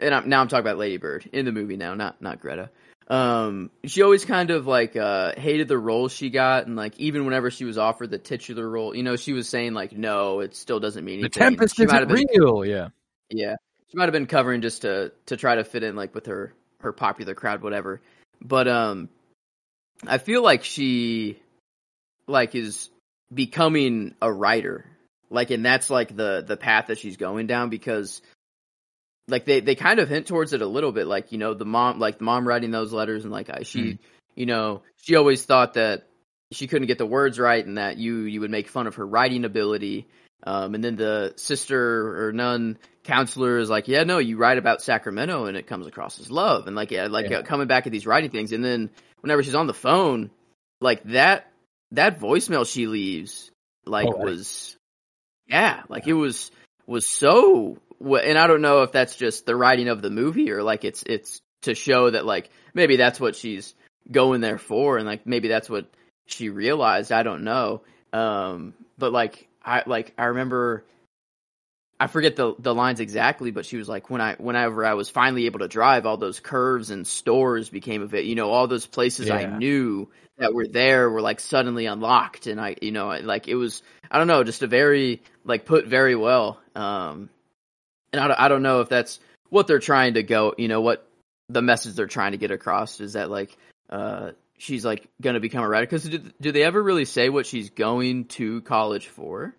and I'm, now I'm talking about Lady Bird in the movie now, not not Greta. Um, she always kind of like uh hated the role she got, and like even whenever she was offered the titular role, you know, she was saying like, no, it still doesn't mean the anything. Tempest she isn't been, real. Yeah, yeah, she might have been covering just to to try to fit in like with her her popular crowd, whatever. But um, I feel like she like is becoming a writer, like, and that's like the the path that she's going down because like they they kind of hint towards it a little bit, like you know the mom like the mom writing those letters and like I, she you know she always thought that she couldn't get the words right and that you you would make fun of her writing ability. Um, and then the sister or nun counselor is like, yeah, no, you write about Sacramento and it comes across as love and like, yeah, like Yeah. uh, coming back at these writing things. And then whenever she's on the phone, like that, that voicemail she leaves, like Oh, was, yeah, like it was, was so, and I don't know if that's just the writing of the movie or like it's, it's to show that like maybe that's what she's going there for and like maybe that's what she realized. I don't know. Um, but like, I like I remember I forget the the lines exactly, but she was like when I whenever I was finally able to drive, all those curves and stores became of it. You know, all those places I knew that were there were like suddenly unlocked, and I you know like it was I don't know just a very like put very well. Um, and I don't, I don't know if that's what they're trying to go. You know what the message they're trying to get across is that like uh she's like going to become a writer because do, do they ever really say what she's going to college for?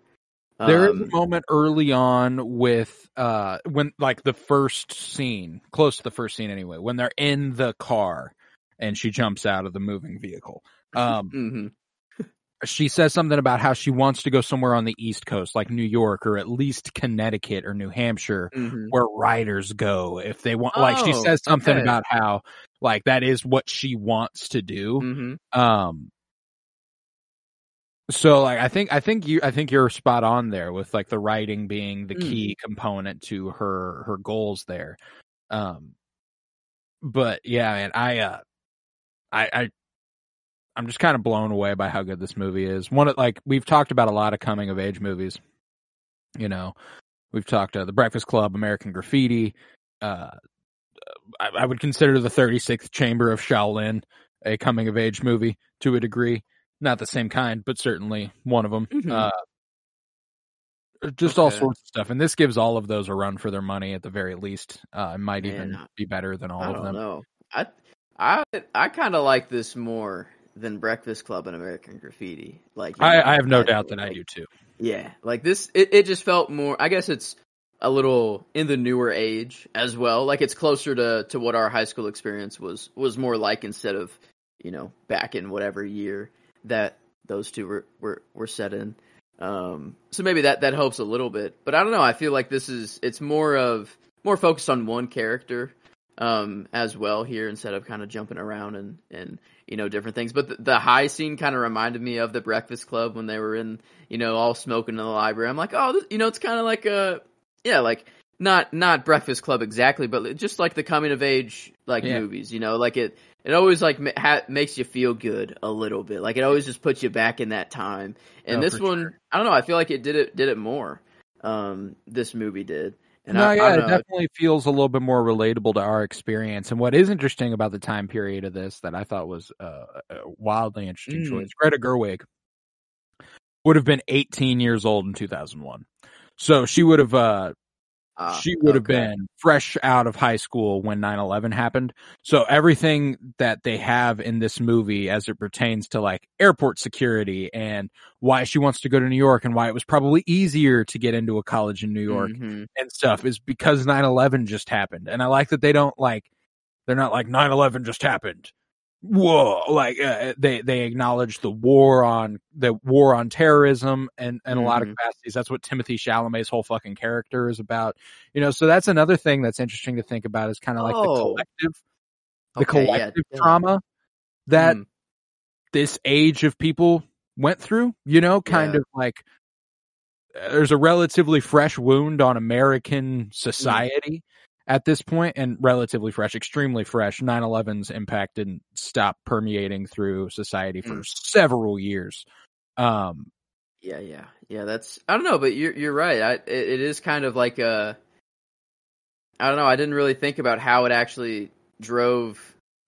There is Um, a moment early on with uh when like the first scene, close to the first scene anyway, when they're in the car and she jumps out of the moving vehicle. Um mhm. she says something about how she wants to go somewhere on the East Coast, like New York or at least Connecticut or New Hampshire, Mhm. where writers go if they want like she Oh, says something okay. about how like that is what she wants to do. Mhm. Um so like I think I think you I think you're spot on there with like the writing being the Mm. key component to her her goals there. Um but yeah, man, I uh I I I'm just kind of blown away by how good this movie is. One of like we've talked about a lot of coming of age movies. You know, we've talked uh, The Breakfast Club, American Graffiti, uh I, I would consider the 36th Chamber of Shaolin a coming of age movie to a degree. Not the same kind, but certainly one of them. Mhm. Uh, just all sorts of stuff, and this gives all of those a run for their money at the very least. Uh, it might Man, even be better than all I of don't them. know. I I I kind of like this more than Breakfast Club and American Graffiti. Like I, know, I have no I- doubt that I do too. Yeah, like this, it, it just felt more. I guess it's a little in the newer age as well. Like it's closer to to what our high school experience was was more like instead of you know back in whatever year that those two were were were set in. Um, so maybe that that helps a little bit. But I don't know. I feel like this is it's more of more focused on one character um as well here instead of kind of jumping around and and you know different things. But the, the high scene kind of reminded me of the Breakfast Club when they were in you know all smoking in the library. I'm like, oh, this, you know, it's kind of like a yeah, like not not Breakfast Club exactly, but just like the coming of age like Yeah. movies. You know, like it it always like ha- makes you feel good a little bit. Like it always just puts you back in that time. And Oh, this one, sure. I don't know. I feel like it did it did it more. Um, this movie did. And no, I, yeah, I it definitely feels a little bit more relatable to our experience. And what is interesting about the time period of this that I thought was uh, a wildly interesting Mm. choice, Greta Gerwig would have been 18 years old in 2001. So she would have uh, Ah, she would have been fresh out of high school when 9-11 happened. So everything that they have in this movie as it pertains to like airport security and why she wants to go to new york and why it was probably easier to get into a college in new york Mhm. and stuff is because 9-11 just happened. And i like that they don't like they're not like 9-11 just happened whoa like uh, they they acknowledge the war on the war on terrorism and and a lot of Mhm. capacities that's what timothée chalamet's whole fucking character is about you know so that's another thing that's interesting to think about is kind of like the Oh. collective the Okay, collective yeah. trauma that Mm. this age of people went through you know kind Yeah. of like uh, there's a relatively fresh wound on american Mm. society at this point and relatively fresh extremely fresh 9-11's impact didn't stop permeating through society for Mm. several years um Yeah, yeah, yeah. That's I don't know, but you're you're right. I, it, it is kind of like a. I don't know. I didn't really think about how it actually drove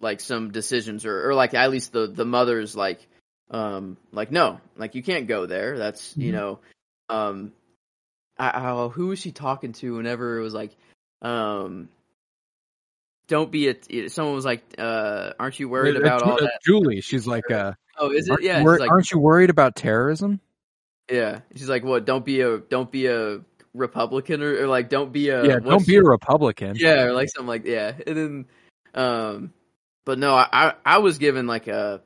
like some decisions, or or like at least the the mother's like, um, like no, like you can't go there. That's you Mhm. know, um, I, I, who was she talking to? Whenever it was like, um. Don't be a. Someone was like, uh, "Aren't you worried uh, about all uh, that?" julie she's like uh Oh, is it? Yeah, wor- like, aren't you worried about terrorism Yeah, she's like, "What? Don't be a don't be a Republican or, or like don't be a yeah don't be a republican yeah or like something like yeah." And then, um, but no, I I, I was given like a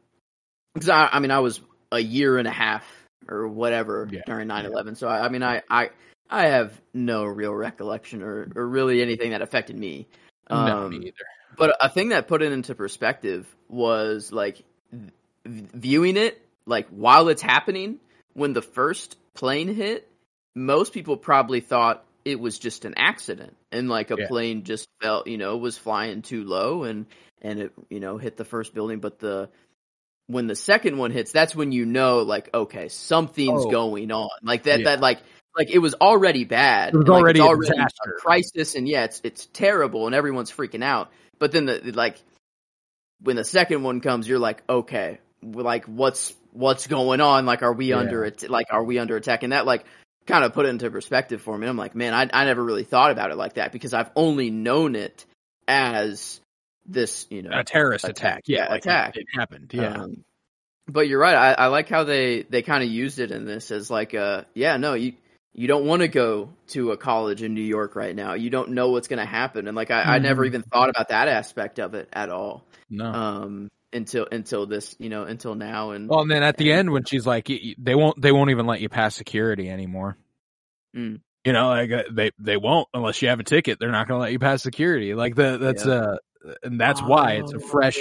because I I mean I was a year and a half or whatever Yeah, during 9-11. so I, I mean I I I have no real recollection or or really anything that affected me. no Um, me either but a thing that put it into perspective was like v- viewing it like while it's happening when the first plane hit most people probably thought it was just an accident and like a Yeah. plane just felt you know was flying too low and and it you know hit the first building but the when the second one hits that's when you know like okay something's Oh. going on like that Yeah. that like like it was already bad. It was and, like, already a crisis and yeah it's it's terrible and everyone's freaking out. But then the like when the second one comes you're like okay like what's what's going on? Like are we Yeah. under it like are we under attack? And that like kind of put it into perspective for me. I'm like man I, I never really thought about it like that because i've only known it as this you know a terrorist attack. attack. Yeah, like it- attack. it happened. Yeah. Um, but you're right. I, I like how they they kind of used it in this as like, uh, yeah, no, you you don't want to go to a college in New York right now. You don't know what's going to happen, and like I, I never Mhm. even thought about that aspect of it at all. no Um, until until this, you know, until now, and Well, and then at the and- end when she's like, y- y- they won't, they won't even let you pass security anymore. Mm. You know, like uh, they they won't unless you have a ticket. They're not going to let you pass security. Like the that's Yeah. uh, and that's why it's a Oh, fresh.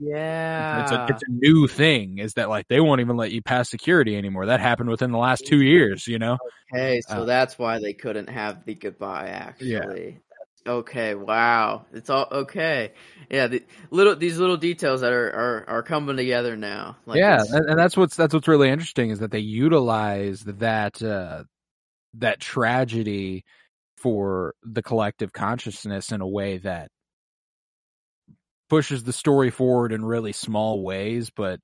Yeah, It's a it's a new thing. Is that like they won't even let you pass security anymore? That happened within the last two years. You know. okay, so uh, that's why they couldn't have the goodbye. Actually, Yeah. Okay, wow, it's all okay. Yeah, the little these little details that are are, are coming together now. Like yeah, and that's what's that's what's really interesting is that they utilize that uh, that tragedy for the collective consciousness in a way that pushes the story forward in really small ways, but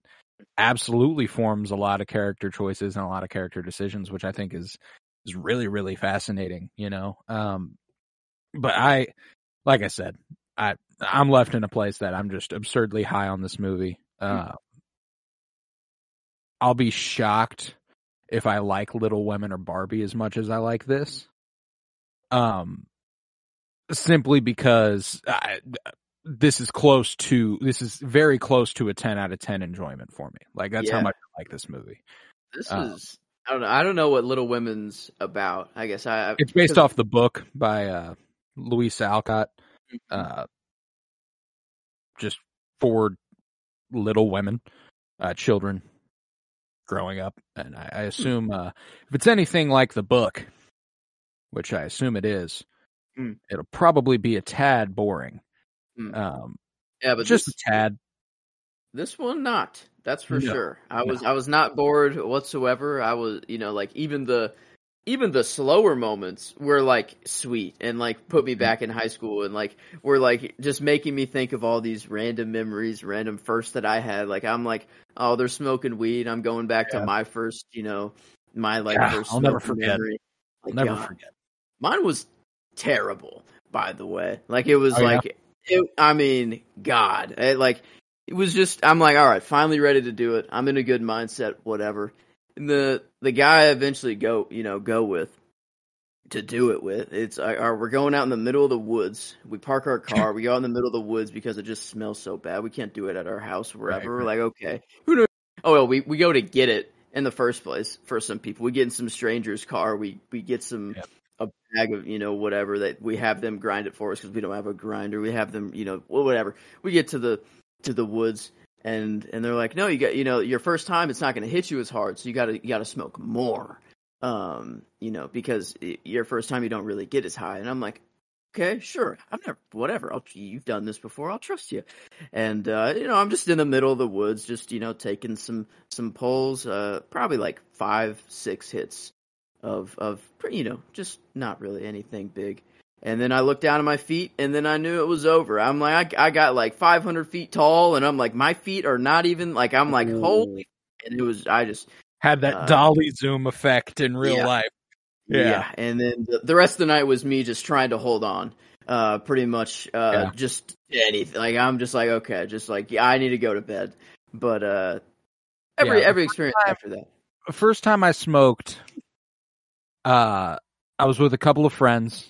absolutely forms a lot of character choices and a lot of character decisions, which I think is is really really fascinating. You know, um, but I, like I said, I I'm left in a place that I'm just absurdly high on this movie. Uh, I'll be shocked if I like Little Women or Barbie as much as I like this. Um, simply because I, this is close to this is very close to a 10 out of 10 enjoyment for me. Like that's how much I like this movie. This Um, is I don't know. I don't know what Little Women's about. I guess I. It's based off the book by uh Louise Alcott. Mm-hmm. Uh just forward Little Women, uh, children growing up, and I, I assume uh, if it's anything like the book, which I assume it is, Hmm. it'll probably be a tad boring. Hmm. Um, Yeah, but just this, a tad. this one not. That's for No, sure. I was I was not bored whatsoever. I was you know like even the even the slower moments were like sweet and like put me Mm-hmm. back in high school and like were like just making me think of all these random memories, random firsts that I had. Like I'm like, oh, they're smoking weed. I'm going back Yeah. to my first, you know, my like God, 1st I'll never forget. memory. I'll never God. forget. Mine was terrible, by the way. Like it was Oh, yeah? It, I mean, God, it, like it was just. I'm like, all right, finally ready to do it. I'm in a good mindset, whatever. And the the guy I eventually go, you know, go with to do it with. It's uh, uh, we're going out in the middle of the woods. We park our car. we go out in the middle of the woods because it just smells so bad. We can't do it at our house wherever. Right, We're like, okay, who knows? Oh well, we we go to get it in the first place for some people. We get in some stranger's car. We we get some Yep. A bag of you know whatever that we have them grind it for us because we don't have a grinder. We have them you know whatever. We get to the to the woods and and they're like, no, you got you know your first time it's not going to hit you as hard, so you got to you got to smoke more. Um, you know because your first time you don't really get as high, and I'm like. Okay, sure. I'm never whatever. I'll, you've done this before. I'll trust you. And uh, you know, I'm just in the middle of the woods, just you know, taking some some pulls. Uh, probably like five, six hits of of you know, just not really anything big. And then I looked down at my feet, and then I knew it was over. I'm like, I, I got like 500 feet tall, and I'm like, my feet are not even like I'm like, holy. And it was, I just Had that Uh, dolly zoom effect in real yeah. life. yeah. Yeah. And then the, the rest of the night was me just trying to hold on. Uh, pretty much, uh, Yeah. just anything. Like I'm just like, okay, just like, yeah, I need to go to bed. But uh, every Yeah. every experience after that. first time I smoked, uh, I was with a couple of friends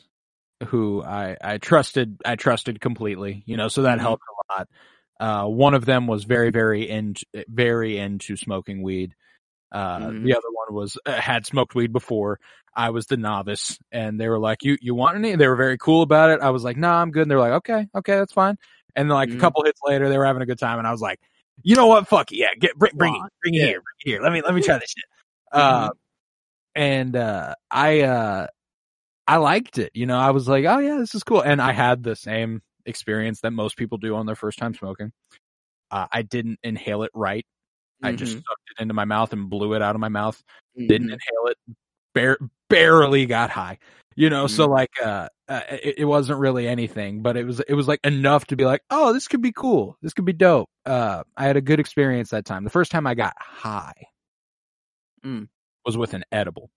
who I, I trusted, I trusted completely, you know, so that Mhm. helped a lot. Uh, one of them was very, very into, very into smoking weed. Uh, Mhm. the other one was, uh, had smoked weed before. I was the novice and they were like, you, you want any? They were very cool about it. I was like, nah, I'm good. And they were like, okay, okay, that's fine. And then like a Mhm. couple hits later, they were having a good time and I was like, you know what? Fuck it. yeah, get, bring, bring it, bring it Yeah. here, bring it here. Let me, let me try this shit. Mm-hmm. Uh, and, uh, I, uh, I liked it. You know, I was like, oh yeah, this is cool. And I had the same experience that most people do on their first time smoking. Uh, I didn't inhale it right. I just Mhm. sucked it into my mouth and blew it out of my mouth. Didn't Mhm. inhale it. Bare, barely got high. You know, so Mhm. like, uh, uh it, it wasn't really anything, but it was, it was like enough to be like, oh, this could be cool. This could be dope. Uh, I had a good experience that time. The first time I got high Mm. Was with an edible.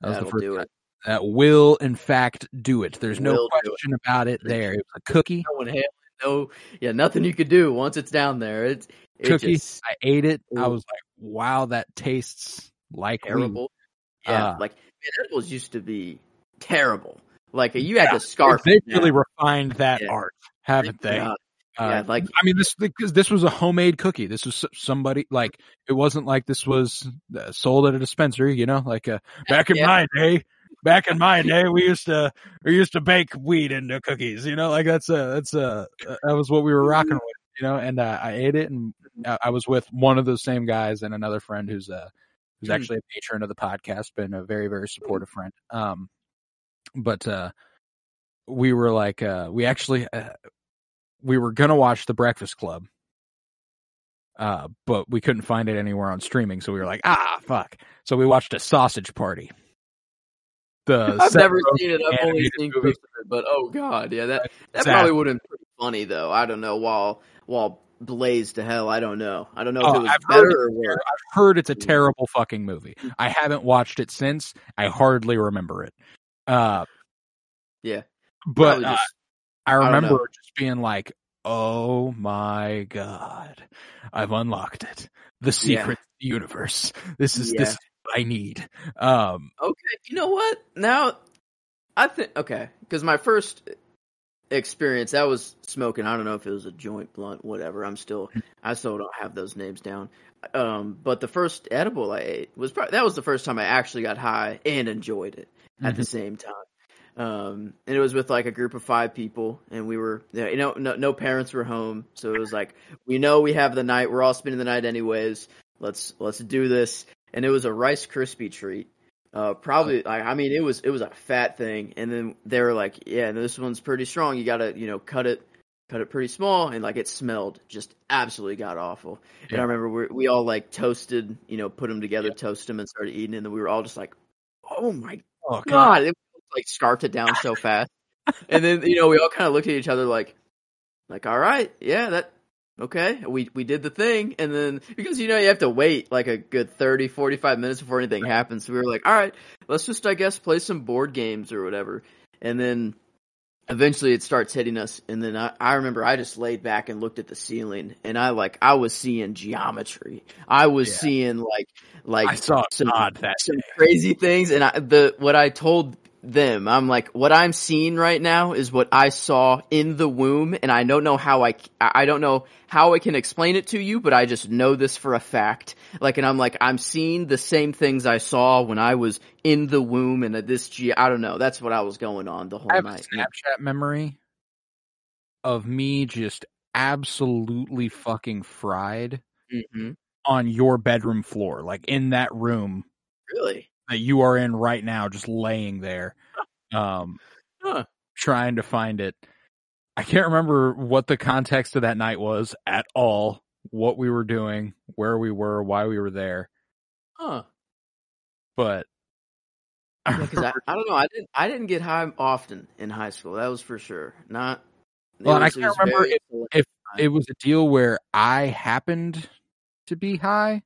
That That'll the first do time. it. That will in fact do it. There's no Will do it. question about it there. It was a cookie. No inhale. No, yeah, nothing you could do once it's down there. It's it Cookie. just I ate it. I was like, wow, that tastes like weed. terrible. Yeah, Uh, like man, edibles used to be terrible. Like you had Yeah, to scarf. They really refined that Yeah. art, haven't they? Uh, yeah, like I mean, this because this was a homemade cookie. This was somebody like it wasn't like this was uh, sold at a dispensary. You know, like uh, back in Yeah. my day. Back in my day, we used to we used to bake weed into cookies. You know, like that's uh that's uh that was what we were rocking with. You know, and uh, I ate it, and uh, I was with one of those same guys and another friend who's uh who's Hmm. actually a patron of the podcast, been a very very supportive friend. Um, but uh, we were like uh we actually uh, we were gonna watch The Breakfast Club, uh, but we couldn't find it anywhere on streaming, so we were like, ah, fuck. So we watched a Sausage Party. The I've never seen it. I've only seen movie. clips of it, but oh god, yeah, that that Sad. probably would have been funny though. I don't know. While while Blaze to hell, I don't know. I don't know Oh, if it was I've better heard or worse. I've heard it's a terrible fucking movie. I haven't watched it since. I hardly remember it. Uh, Yeah, but uh, I remember know. just being like, "Oh my god, I've unlocked it! The secret universe. This is Yeah. this is I need." Um, Okay, you know what? Now, I think okay, because my first experience that was smoking. I don't know if it was a joint, blunt, whatever. I'm still, I still don't have those names down. Um, but the first edible I ate was probably that was the first time I actually got high and enjoyed it at the same time. Um, and it was with like a group of five people, and we were, you know, no, no parents were home, so it was like we know we have the night. We're all spending the night anyways. Let's let's do this. And it was a Rice Krispie treat. Uh, probably, I, I mean, it was it was a fat thing, and then they were like, "Yeah, this one's pretty strong. You gotta, you know, cut it, cut it pretty small." And like, it smelled just absolutely god awful. And I remember we we all like toasted, you know, put them together, toast them, and started eating, and then we were all just like, "Oh my Oh god!" It like scarfed it down so fast, and then you know we all kind of looked at each other like, like, "All right, yeah, that." Okay, we we did the thing, and then because you know you have to wait like a good 30, 45 minutes before anything happens. So we were like, all right, let's just I guess play some board games or whatever. And then eventually it starts hitting us, and then I, I remember I just laid back and looked at the ceiling, and I like I was seeing geometry. I was Yeah. seeing like like I saw some- God some crazy things and I the what I told them. I'm like what I'm seeing right now is what I saw in the womb and I don't know how I I don't know how I can explain it to you but I just know this for a fact. Like and I'm like I'm seeing the same things I saw when I was in the womb and this G I don't know. That's what I was going on the whole I have a night. Snapchat memory of me just absolutely fucking fried hmm on your bedroom floor, like in that room. Really that you are in right now, just laying there, um, Huh. trying to find it. I can't remember what the context of that night was at all, what we were doing, where we were, why we were there, huh but I Yeah, because I, I don't know. I didn't. I didn't get high often in high school. That was for sure. Not. it Well, and I can't remember if, select- it was a deal where I happened to be high.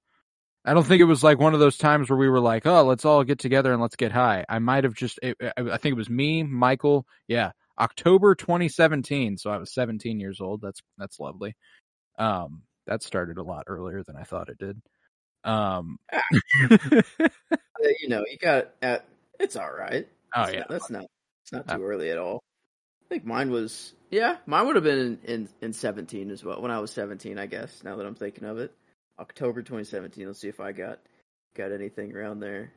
I don't think it was like one of those times where we were like, "Oh, let's all get together and let's get high." I might have just it, I think it was me, Michael, yeah, October 2017, so I was 17 years old. That's that's lovely. Um that started a lot earlier than I thought it did. Um Uh, you know, you got. Uh, it's all right. Oh It's yeah. not- that's not. It's not Uh, too early at all. I think mine was. Yeah, mine would have been in, in in seventeen as well. When I was seventeen, I guess. Now that I'm thinking of it, October 2017. Let's see if I got got anything around there.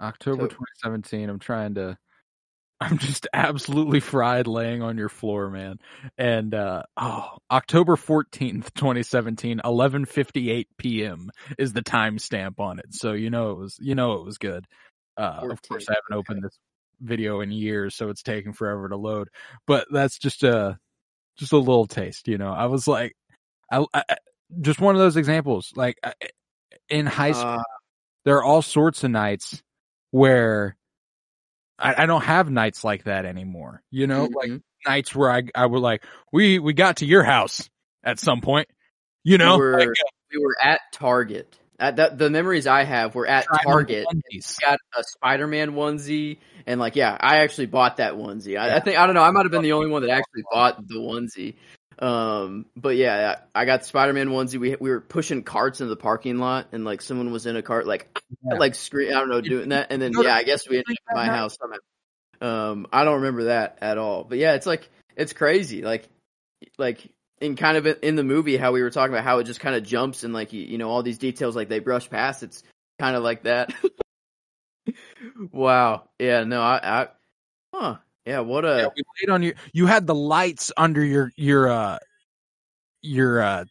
October So- 2017. I'm trying to. I'm just absolutely fried laying on your floor, man. And uh oh, October 14th, 2017, 11:58 p.m. is the timestamp on it. So you know it was you know it was good. Uh of course I haven't opened this video in years, so it's taking forever to load. But that's just a just a little taste, you know. I was like I, I just one of those examples like in high school Uh, there are all sorts of nights where I, I don't have nights like that anymore. You know, like mhm. nights where I I would like we we got to your house at some point. You know, we were like, we were at Target. At the, the memories I have were at Target. got a Spider-Man onesie, and like, yeah, I actually bought that onesie. I, I think I don't know. I might have been the only one that actually bought the onesie. Um, but yeah, I got Spider-Man onesie. We we were pushing carts in the parking lot, and like someone was in a cart, like Yeah. like scream. I don't know, doing that, and then yeah, I guess we ended up at my house somehow. Um, I don't remember that at all. But yeah, it's like it's crazy. Like like in kind of in the movie how we were talking about how it just kind of jumps and like you, you know all these details like they brush past. It's kind of like that. wow. Yeah. No. I. I huh. Yeah. What a. Yeah, we laid on your. You had the lights under your your uh your uh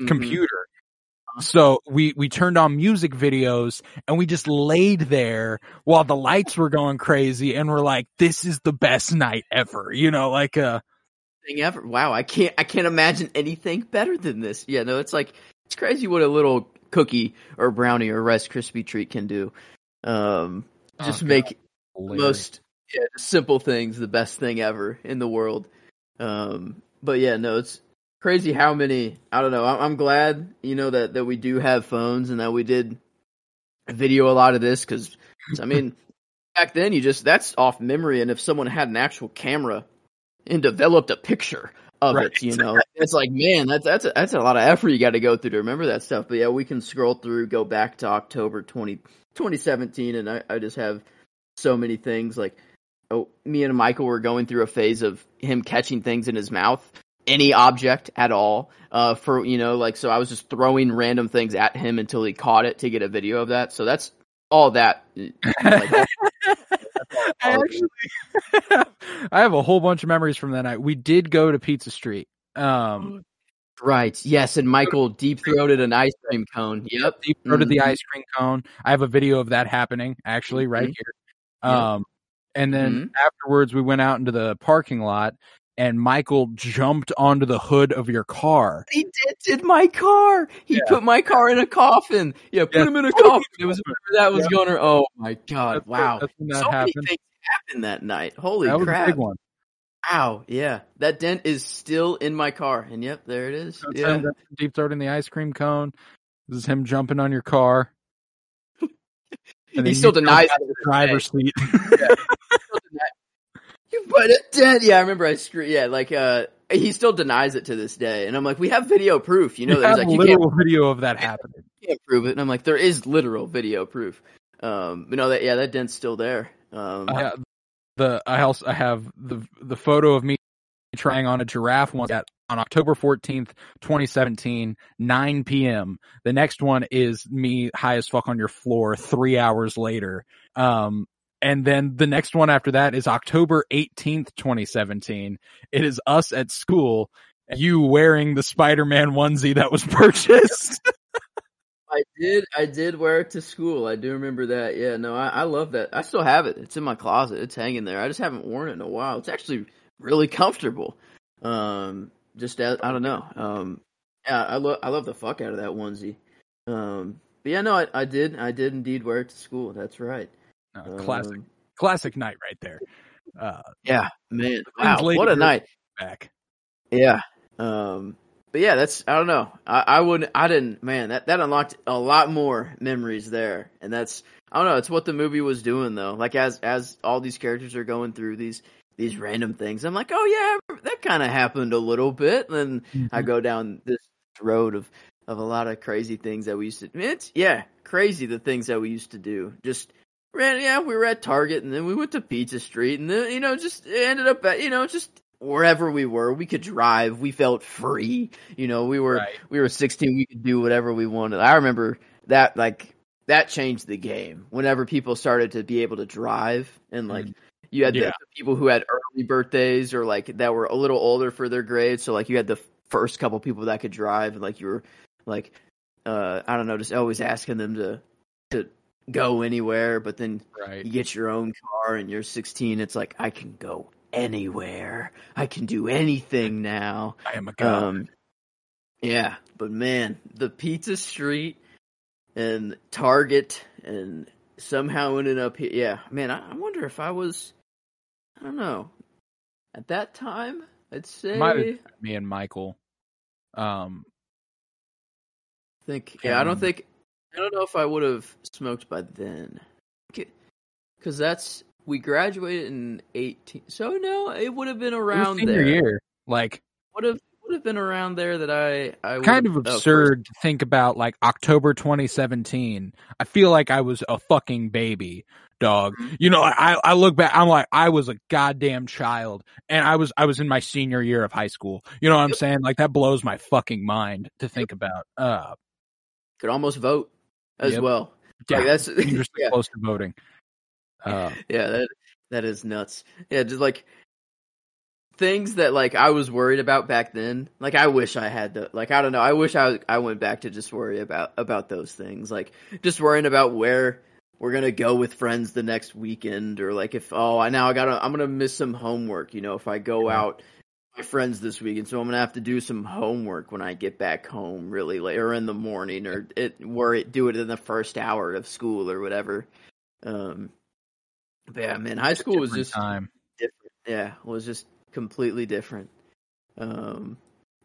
mhm. computer. So we we turned on music videos and we just laid there while the lights were going crazy and we're like, this is the best night ever. You know, like uh thing ever. Wow, I can't I can't imagine anything better than this. Yeah, no, it's like it's crazy what a little cookie or brownie or Rice Krispie treat can do. Um, Oh, just God. make hilarious. most yeah, just simple things the best thing ever in the world. Um, but yeah, no, it's crazy how many. I don't know. I'm, I'm glad you know that that we do have phones and that we did video a lot of this because I mean back then you just that's off memory and if someone had an actual camera and developed a picture of Right. it you know it's like man that's that's a, that's a lot of effort you got to go through to remember that stuff but yeah we can scroll through go back to october 20, 2017 and I, I just have so many things like oh me and michael were going through a phase of him catching things in his mouth any object at all uh for you know like so i was just throwing random things at him until he caught it to get a video of that so that's all that like, that's I have a whole bunch of memories from that night. We did go to Pizza Street. Um, Right. Yes, and Michael deep throated an ice cream cone. Yep. deep throated the Mhm. ice cream cone. I have a video of that happening actually right Mhm. here. Um, and then Mhm. afterwards we went out into the parking lot and Michael jumped onto the hood of your car. He dented my car. He Yeah. put my car in a coffin. Yeah, put Yeah. him in a coffin. It was that was Yeah. going. to Oh my god! That's- wow. that's when that so happened. many things happened that night. Holy that was crap! a big one. Wow. Yeah, that dent is still in my car, and yep, there it is. Yeah. deep throating the ice cream cone. This is him jumping on your car. And He still denies it the driver's seat. You put a dent. Yeah, I remember I screwed. Yeah, like uh, he still denies it to this day, and I'm like, we have video proof. You know, You there's like you literal video of that happening. can't prove it. And I'm like, there is literal video proof. Um, but no, that yeah, that dent's still there. Um, I have the I also I have the the photo of me trying on a giraffe one at on October 14th, 2017, 9 p.m. The next one is me high as fuck on your floor 3 hours later. Um and then the next one after that is October 18th, 2017. It is us at school, you wearing the Spider-Man onesie that was purchased. I did. I did wear it to school. I do remember that. Yeah, no, I, I love that. I still have it. It's in my closet. It's hanging there. I just haven't worn it in a while. It's actually really comfortable. Um, just as, I don't know. Um, yeah, I love I love the fuck out of that onesie. Um, but yeah, no, I, I did. I did indeed wear it to school. That's right. Uh, classic Um, classic night right there. Uh yeah, man. Wow, what a night. back. Yeah. Um but yeah, that's I don't know. I, I wouldn't I didn't man, that, that unlocked a lot more memories there. And that's I don't know, it's what the movie was doing though. Like as as all these characters are going through these these random things, I'm like, Oh yeah, that kinda happened a little bit and I mm-hmm. go down this road of of a lot of crazy things that we used to it's yeah, crazy the things that we used to do. Just ran yeah, we were at Target and then we went to Pizza Street and then you know, just ended up at you know, just wherever we were, we could drive. We felt free. You know, we were Right. we were 16. We could do whatever we wanted. I remember that like that changed the game. Whenever people started to be able to drive and like mm. You had Yeah. the, the people who had early birthdays or like that were a little older for their grades. So like you had the first couple people that could drive and like you were like uh I don't know, just always asking them to to go anywhere, but then Right. you get your own car and you're 16 it's like i can go anywhere i can do anything now I am a god. um yeah but man the pizza street and target and somehow ended up here yeah man I, I wonder if i was i don't know at that time i'd say me and Michael. Um, I think yeah i don't think i don't know if i would have smoked by then because that's we graduated in 18 so no it would have been around senior there year. Like, would have would have been around there that i i kind of oh, absurd to think about like October 2017. I feel like I was a fucking baby dog. You know, I, I look back, I'm like, I was a goddamn child and I was, I was in my senior year of high school. You know what I'm saying? Like that blows my fucking mind to think about. Uh, could almost vote as Yep. well yeah, Like, that's dangerously yeah, close to voting. Uh, yeah that that is nuts yeah just like things that like i was worried about back then like i wish i had the like i don't know i wish i i went back to just worry about about those things like just worrying about where we're gonna go with friends the next weekend or like if oh i now i gotta i'm gonna miss some homework you know if i go Yeah. out with my friends this weekend so i'm gonna have to do some homework when i get back home really late or in the morning or it worry do it in the first hour of school or whatever um but yeah man high school was just time. different. Yeah, was just completely different. Um,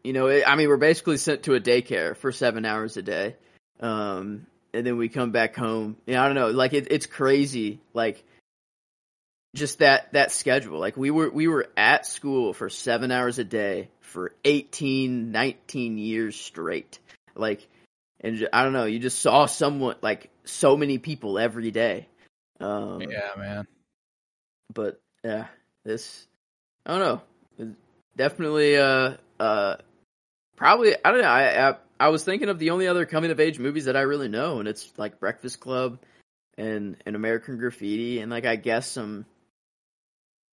you know, it, I mean, we're basically sent to a daycare for seven hours a day, um, and then we come back home. Yeah, I don't know, like it, it's crazy, like just that that schedule. Like we were we were at school for seven hours a day for 18, 19 years straight. Like, and I don't know, you just saw someone like so many people every day. Um, Yeah, man. but yeah, this I don't know. Definitely, uh, uh, probably I don't know. I, I I was thinking of the only other coming of age movies that I really know, and it's like Breakfast Club and and American Graffiti, and like I guess some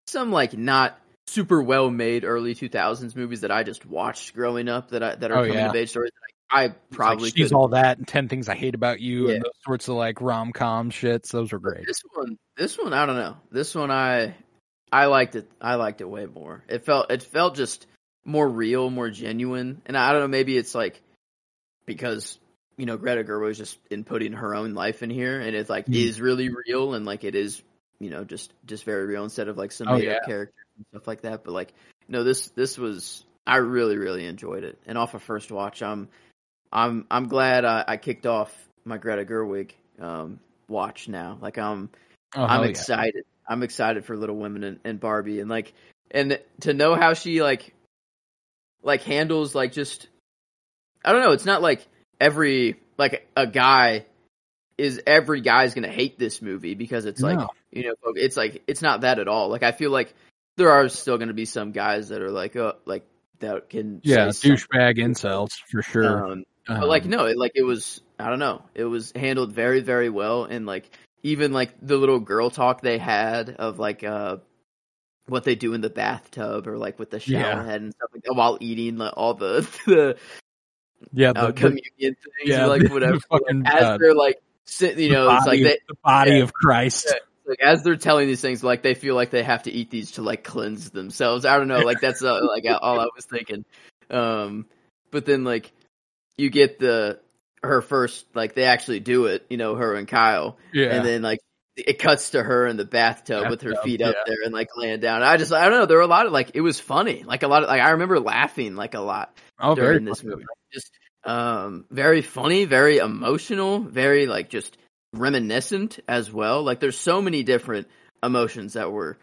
some like not super well made early 2000s movies that I just watched growing up that I that are Oh, coming yeah. of age stories that I, I probably like, she's all that and 10 things I hate about you Yeah. and those sorts of like rom com shits. Those were great. This one, this one, I don't know. This one, I, I liked it. I liked it way more. It felt, it felt just more real, more genuine. And I don't know, maybe it's like because you know Greta Gerwig was just inputting her own life in here, and it like Mm. is really real, and like it is, you know, just just very real instead of like some Oh, made up yeah. characters and stuff like that. But like, no, this this was I really really enjoyed it, and off of first watch, I'm I'm I'm glad I, I kicked off my Greta Gerwig um, watch now. Like I'm Oh, I'm hell yeah. excited. I'm excited for Little Women and, and Barbie, and like, and to know how she like, like handles like just, I don't know. It's not like every like a guy is every guy's gonna hate this movie because it's like No. you know it's like it's not that at all. Like I feel like there are still gonna be some guys that are like oh like that can Yeah, douchebag incels for sure. Um, but like Um, no, it, like it was I don't know. It was handled very very well and like even like the little girl talk they had of like uh what they do in the bathtub or like with the shower Yeah. head and stuff like that while eating like, all the the yeah, uh, the, the, communion things yeah, or like whatever. the fucking, as uh, they're like sit, you know, it's like they the body yeah. of Christ. Yeah. like as they're telling these things, like they feel like they have to eat these to like cleanse themselves. I don't know, like that's uh, like all I was thinking. Um, but then like you get the her first, like they actually do it, you know, her and Kyle, Yeah, and then like it cuts to her in the bathtub with her Bathtub, feet up yeah. there and like laying down. I just I don't know, there were a lot of like it was funny, like a lot of like I remember laughing like a lot oh, very during this movie. Just um very funny, very emotional, very like just reminiscent as well. Like there's so many different emotions that were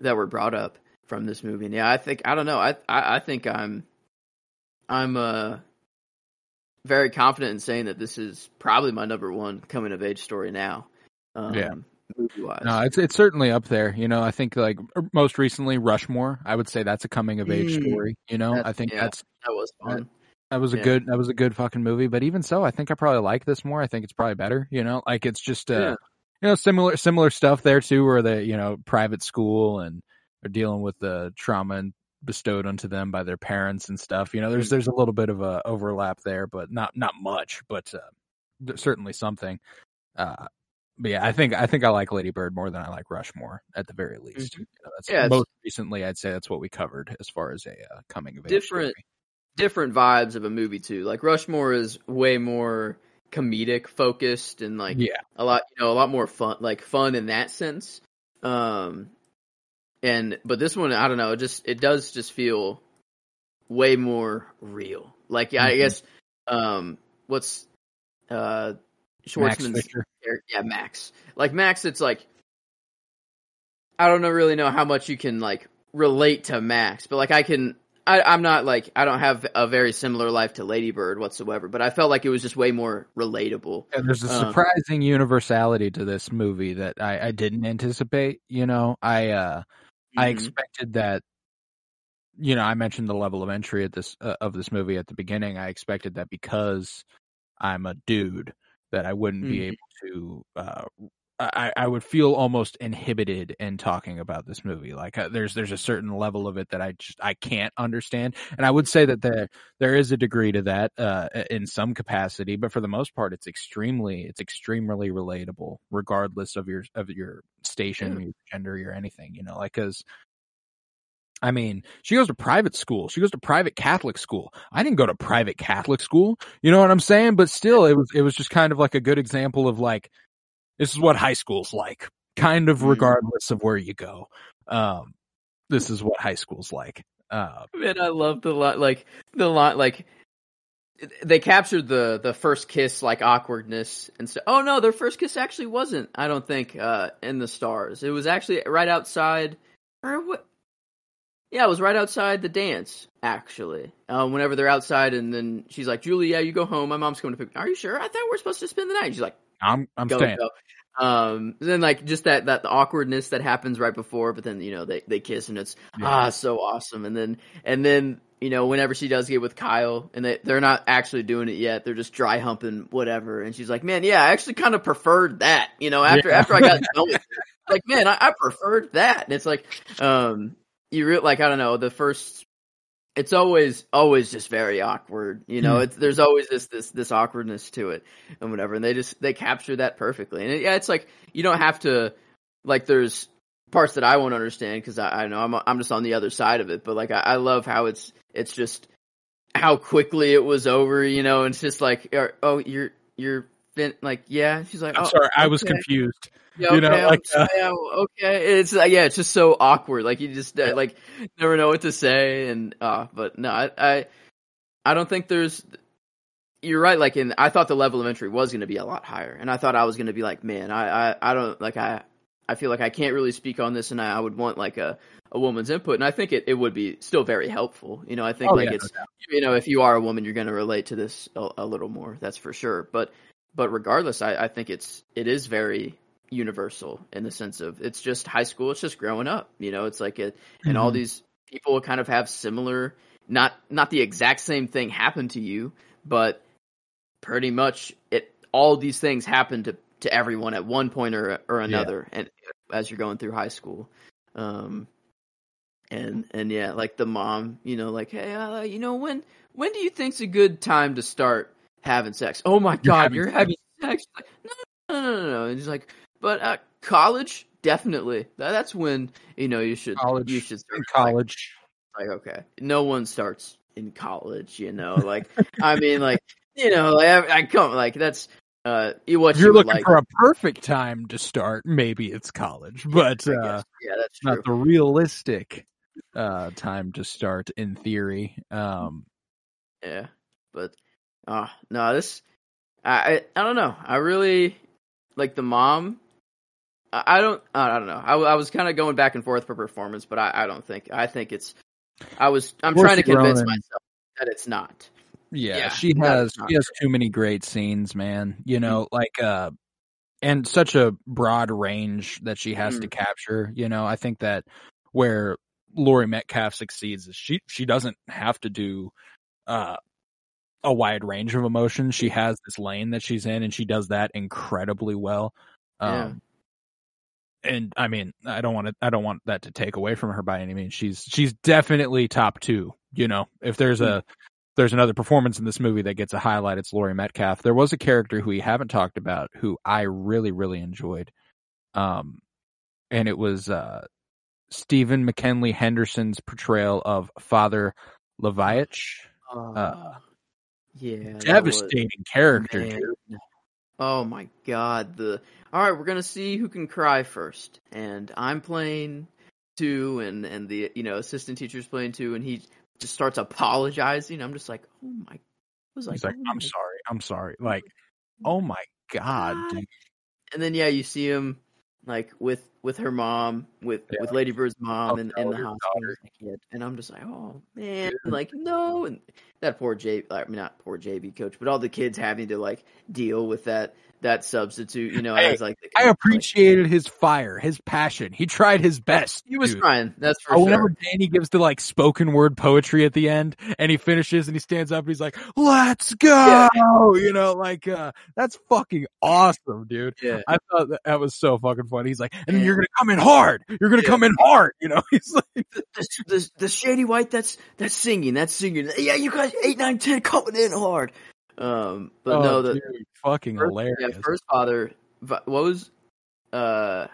that were brought up from this movie. And yeah, I think I don't know. I I, I think I'm I'm uh very confident in saying that this is probably my number one coming of age story now. Um, Yeah. Movie wise. No, it's it's certainly up there. You know, I think like er, most recently Rushmore. I would say that's a coming of age Mm. story. You know, I think yeah. that's that was fun. that was a Yeah. good that was a good fucking movie. But even so, I think I probably like this more. I think it's probably better. You know, like it's just uh, Yeah. you know similar similar stuff there too, where the you know private school and they're dealing with the trauma and bestowed onto them by their parents and stuff. You know, there's Mm. there's a little bit of a overlap there, but not not much, but uh, certainly something. Uh, but yeah, I think I think I like Lady Bird more than I like Rushmore at the very least. Mhm. You know, that's Yeah, most recently I'd say that's what we covered as far as a uh, coming of age Different- story. different vibes of a movie too. Like Rushmore is way more comedic focused and like Yeah, a lot, you know, a lot more fun, like fun in that sense. Um, and but this one, I don't know, it just it does just feel way more real. Like yeah, I Mhm. guess, um, what's uh Schwartzman's yeah, Max. Like Max, it's like I don't know really know how much you can like relate to Max, but like I can. I, I'm not like I don't have a very similar life to Lady Bird whatsoever, but I felt like it was just way more relatable. And there's a Um, surprising universality to this movie that I, I didn't anticipate. You know, I uh, I Mhm. expected that. You know, I mentioned the level of entry at this uh, of this movie at the beginning. I expected that because I'm a dude that I wouldn't be Mhm. able to. Uh, I, I would feel almost inhibited in talking about this movie. Like uh, there's there's a certain level of it that I just I can't understand, and I would say that there there is a degree to that uh, in some capacity, but for the most part, it's extremely it's extremely relatable, regardless of your of your station, Yeah. your gender, your anything. You know, like because. I mean, she goes to private school. She goes to private Catholic school. I didn't go to private Catholic school. You know what I'm saying? But still, it was it was just kind of like a good example of like this is what high school's like, kind of Mhm. regardless of where you go. Um, this is what high school's like. Uh, Man, I love the lot, like the lot, like they captured the the first kiss like awkwardness and stuff. Oh no, their first kiss actually wasn't. I don't think uh in the stars. It was actually right outside, or what? Yeah, it was right outside the dance. Actually, um, whenever they're outside, and then she's like, "Julie, yeah, you go home. My mom's coming to pick. Me. Are you sure? I thought we are supposed to spend the night." She's like, I'm I'm go, staying. go. Um, then like just that that the awkwardness that happens right before, but then you know they they kiss and it's Yeah. ah so awesome. And then and then you know whenever she does get with Kyle and they they're not actually doing it yet, they're just dry humping whatever. And she's like, man, yeah, I actually kind of preferred that. You know, after Yeah. after I got done with like, man, I, I preferred that. And it's like, um, you re- like I don't know the first. It's always always just very awkward, you know. Hmm. It's there's always this this this awkwardness to it and whatever, and they just they capture that perfectly. And it, yeah, it's like you don't have to like. There's parts that I won't understand because I, I know I'm I'm just on the other side of it. But like I, I love how it's it's just how quickly it was over, you know. And it's just like, oh, you're you're fin- like, yeah. She's like, I'm oh, sorry, I was confused. Yeah, you know, okay, I'm like, sorry, yeah, okay. It's uh, yeah, it's just so awkward. Like you just uh, like never know what to say, and uh, but no, I, I, I don't think there's. You're right. Like, in I thought the level of entry was going to be a lot higher, and I thought I was going to be like, man, I, I, I don't like I, I feel like I can't really speak on this, and I, I would want like a a woman's input, and I think it, it would be still very helpful. You know, I think Oh, like yeah, no it's you know if you are a woman, you're going to relate to this a, a little more. That's for sure. But but regardless, I, I think it's it is very universal in the sense of it's just high school. It's just growing up. You know, it's like it, and all Mhm. these people kind of have similar, not not the exact same thing happen to you, but pretty much it. All these things happen to to everyone at one point or or another, and as you're going through high school. Um, and and yeah, like the mom, you know, like, hey, uh, you know, when when do you think's a good time to start having sex? Oh my god, having you're sex. having sex? Like, no, no, no, no, no. And he's like, but uh, college, definitely. That, that's when you know you should College, you should start in like- college. Like, okay, no one starts in college, you know. Like, I mean, like, you know, like, I, I come like that's uh, you what you're you looking like. for a perfect time to start, maybe it's college, but I uh, yeah, that's true. not the realistic uh, time to start in theory. Um, Yeah, but uh no, this I I, I don't know. I really like the mom. I, I don't I don't know. I, I was kind of going back and forth for performance, but I, I don't think I think it's. I was I'm Saoirse trying to convince Ronan- myself that it's not. yeah, Yeah, she has she has too many great scenes, man. You know, like uh, and such a broad range that she has to capture. You know, I think that where Laurie Metcalf succeeds is she she doesn't have to do uh a wide range of emotions. She has this lane that she's in, and she does that incredibly well. Yeah. Um, and I mean, I don't want to, I don't want that to take away from her by any means. She's, she's definitely top two. You know, if there's a, there's another performance in this movie that gets a highlight, it's Laurie Metcalf. There was a character who we haven't talked about who I really, really enjoyed. Um, and it was, uh, Stephen McKinley Henderson's portrayal of Father Leviatch. Uh, yeah, that was- Devastating character, Man. Oh my god, the all right, we're gonna see who can cry first, and I'm playing two, and and the you know assistant teacher's playing two, and he just starts apologizing. I'm just like, oh my, I was like, He's like, oh I'm sorry, I'm sorry. Oh like, oh my god, God. dude. and then yeah, you see him like with with her mom, with Yeah. with Lady Bird's mom, Oh, in, in the daughter, hospital, daughter. as a kid. and I'm just like, oh man, like no, and that poor J, I mean not poor JV coach, but all the kids having to like deal with that that substitute, you know, Hey, as like I kids, like- appreciated his fire, his passion. He tried his best. he was dude. trying, that's for Or whenever. Danny gives the like spoken word poetry at the end and he finishes and he stands up and he's like, let's go. You know, like, uh, that's fucking awesome, dude. Yeah, I thought that, that was so fucking funny. He's like, and Yeah. You're going to come in hard. You're going to Yeah. come in hard. You know, he's like, the, the, the shady white, that's that's singing, that's singing. Yeah, you guys eight, nine, ten coming in hard. Um, but oh, no, the dude, fucking first, hilarious. yeah, first father, what was uh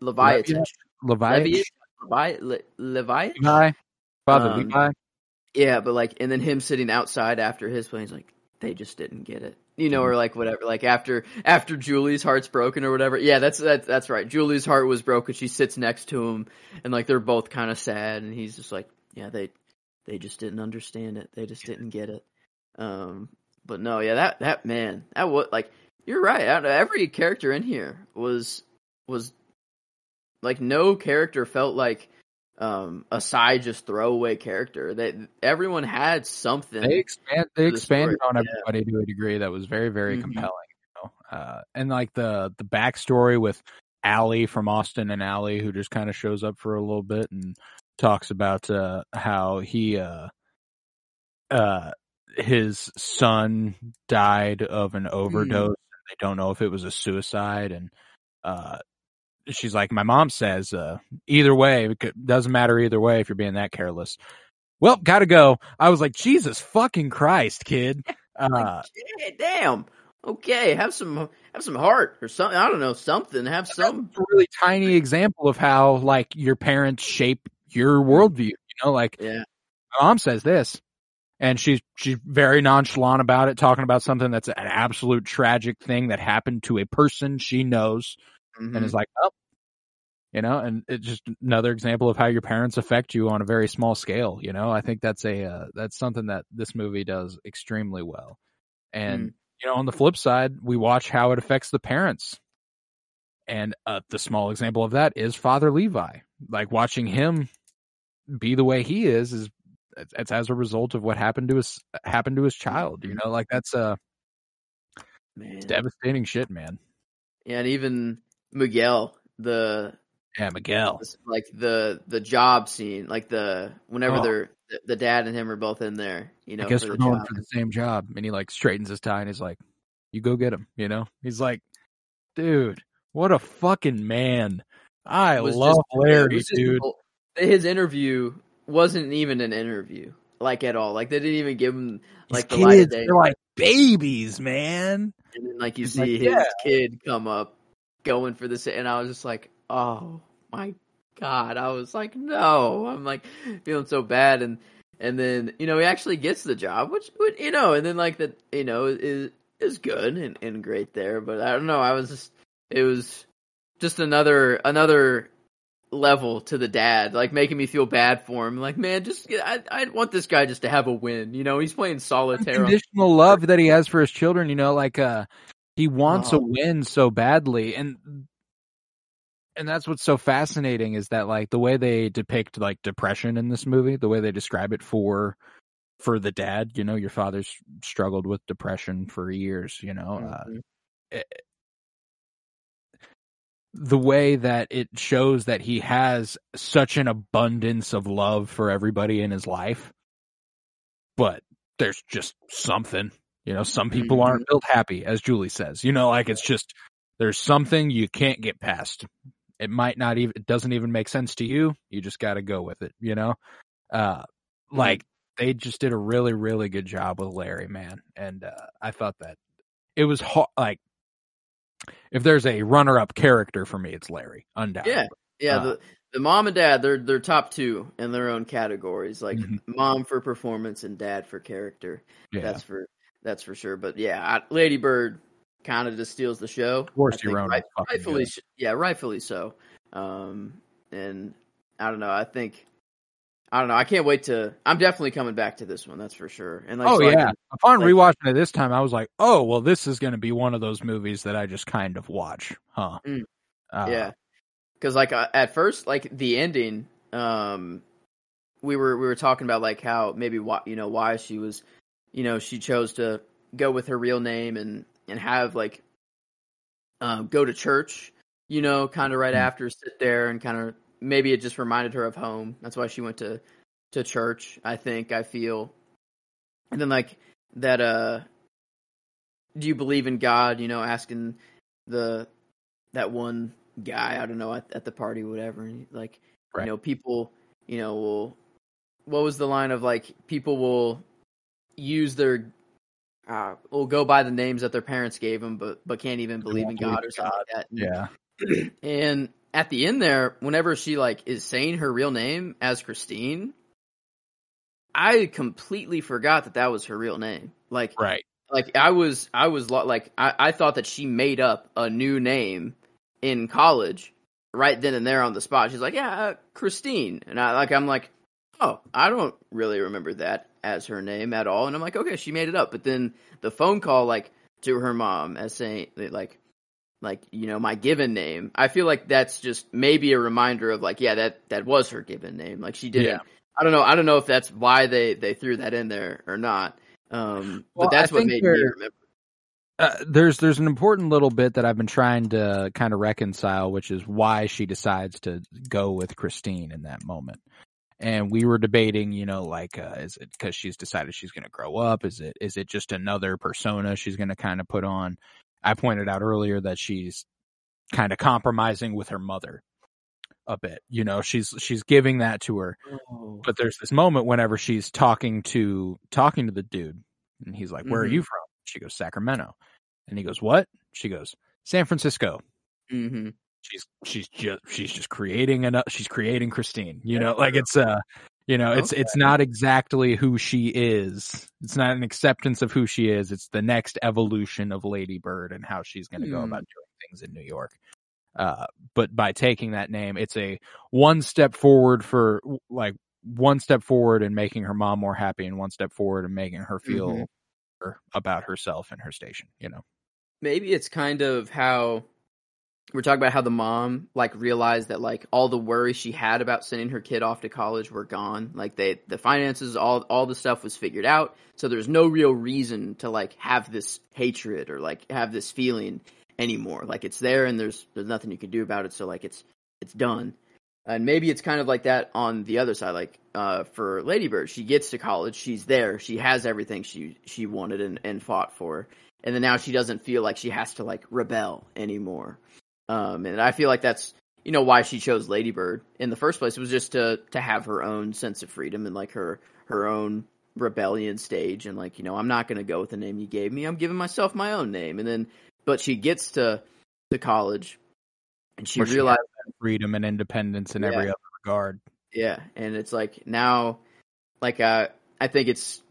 Leviathan? Levi, Levi, Levi, Le, Levi? Levi, Father Um, Levi. Yeah, but like, and then him sitting outside after his play, he's like, they just didn't get it, you know, or like whatever. Like after after Julie's heart's broken or whatever. Yeah, that's that's that's right. Julie's heart was broken. She sits next to him, and like they're both kind of sad, and he's just like, yeah, they they just didn't understand it. They just didn't get it. Um, but no, yeah, that that man, that was like, you're right. Every character in here was was like no character felt like um a side just throwaway character. That everyone had something. They expand. They the expanded story, on yeah. everybody to a degree that was very, very Mhm. compelling. You know, uh, and like the the backstory with Ally from Austin and Ally, who just kind of shows up for a little bit and talks about uh, how he uh, uh, his son died of an overdose. They don't know if it was a suicide, and uh, she's like, my mom says, uh, either way, it doesn't matter either way if you're being that careless. Well, gotta go. I was like, Jesus fucking Christ, kid. Uh, yeah, damn. Okay, have some have some heart or something. I don't know something. Have some. really tiny example of how like your parents shape your worldview. You know, like Yeah. my mom says this, and she's she's very nonchalant about it, talking about something that's an absolute tragic thing that happened to a person she knows, Mhm. and is like, oh, you know, and it's just another example of how your parents affect you on a very small scale. You know, I think that's a uh, that's something that this movie does extremely well, and you know, on the flip side, we watch how it affects the parents. And uh, the small example of that is Father Levi. Like watching him be the way he is is it's, as a result of what happened to his happened to his child. You know, like that's uh Man. devastating shit, man. Yeah, and even Miguel, the Yeah, Miguel. like the the job scene, like the whenever Oh. they're the, dad and him are both in there, you know, I guess for we're the going for the same job. And he like straightens his tie and he's like, "You go get him." You know, he's like, "Dude, what a fucking man." I love just- Larry, just dude. bull- His interview wasn't even an interview, like at all. Like they didn't even give him like These the light of kids, day. they're like babies, man. and then like you see like, his "Yeah." kid come up going for this and i was just like oh my god. I was like no. I'm like feeling so bad. And and then you know he actually gets the job which, which you know and then like that you know is is good and, and great there but i don't know. I was just it was just another another level to the dad like making me feel bad for him. Like man just i i want this guy just to have a win. You know he's playing solitaire on Unconditional love that he has for his children, you know, like uh he wants a Oh. win so badly. And and that's what's so fascinating is that like the way they depict like depression in this movie, the way they describe it for for the dad, you know, your father's struggled with depression for years, you know. Uh, Mhm. the way that it shows that he has such an abundance of love for everybody in his life, but there's just something, you know, some people aren't built happy, as Julie says, you know, like it's just, there's something you can't get past. It might not even, it doesn't even make sense to you. You just got to go with it, you know? Uh, like they just did a really, really good job with Larry, man. And, uh, I thought that it was hard, like, if there's a runner-up character for me, it's Larry, undoubtedly. Yeah, yeah. Uh, the the mom and dad, they're they're top two in their own categories. Like Mhm. mom for performance and dad for character. yeah. That's for that's for sure. But yeah, I, Lady Bird kind of just steals the show. Of course, your own fucking rightfully, good. yeah, rightfully so. Um, and I don't know. I think I don't know. I can't wait to. I'm definitely coming back to this one. That's for sure. And like, oh so yeah. can- Upon like- rewatching it this time, I was like, "Oh, well, this is going to be one of those movies that I just kind of watch, huh?" Mm. Uh, yeah because like uh, at first like the ending um we were we were talking about like how maybe why you know why she was you know she chose to go with her real name and and have like um go to church you know kind of right Mm. after sit there and kind of maybe it just reminded her of home that's why she went to to church i think i feel and then like that uh do you believe in god you know asking the that one guy I don't know at, at the party whatever and like Right. you know people you know will what was the line of like people will use their uh will go by the names that their parents gave them but but can't even believe in believe God or something like that. And- yeah, and at the end there whenever she like is saying her real name as Christine I completely forgot that that was her real name. Like right. like I was I was lo- like I, I thought that she made up a new name in college right then and there on the spot. She's like, "Yeah, uh, Christine," and I like I'm like, "Oh, I don't really remember that as her name at all." And I'm like, "Okay, she made it up." But then the phone call like to her mom as saying like like you know my given name. I feel like that's just maybe a reminder of like, yeah, that that was her given name. Like she didn't. Yeah. I don't know. I don't know if that's why they they threw that in there or not. Um, Well, but that's I what made me remember. Uh, there's there's an important little bit that I've been trying to kind of reconcile, which is why she decides to go with Christine in that moment. And we were debating, you know, like, uh, is it because she's decided she's going to grow up? Is it is it just another persona she's going to kind of put on? I pointed out earlier that she's kind of compromising with her mother a bit. You know, she's she's giving that to her. Oh. But there's this moment whenever she's talking to talking to the dude, and he's like, "Where are Mhm. you from?" She goes, "Sacramento," and he goes, "What?" She goes, "San Francisco." hmm She's she's just she's just creating an she's creating Christine. You know, like it's uh you know it's it's not exactly who she is. It's not an acceptance of who she is. It's the next evolution of Lady Bird and how she's going to go Hmm. about doing things in New York. Uh, but by taking that name, it's a one step forward for like one step forward in making her mom more happy, and one step forward in making her feel Mhm. about herself and her station. You know, maybe it's kind of how we're talking about how the mom like realized that like all the worries she had about sending her kid off to college were gone. Like they the finances all all the stuff was figured out. So there's no real reason to like have this hatred or like have this feeling anymore. Like it's there and there's there's nothing you can do about it. So like it's it's done. And maybe it's kind of like that on the other side. Like uh for ladybird she gets to college. She's there. She has everything she she wanted and, and fought for. And then now she doesn't feel like she has to like rebel anymore. Um, and I feel like that's you know why she chose Lady Bird in the first place. It was just to to have her own sense of freedom and like her her own rebellion stage and like you know I'm not going to go with the name you gave me. I'm giving myself my own name. And then but she gets to to college and she she realized freedom and independence in every other regard. Yeah, and it's like now, like uh, I think it's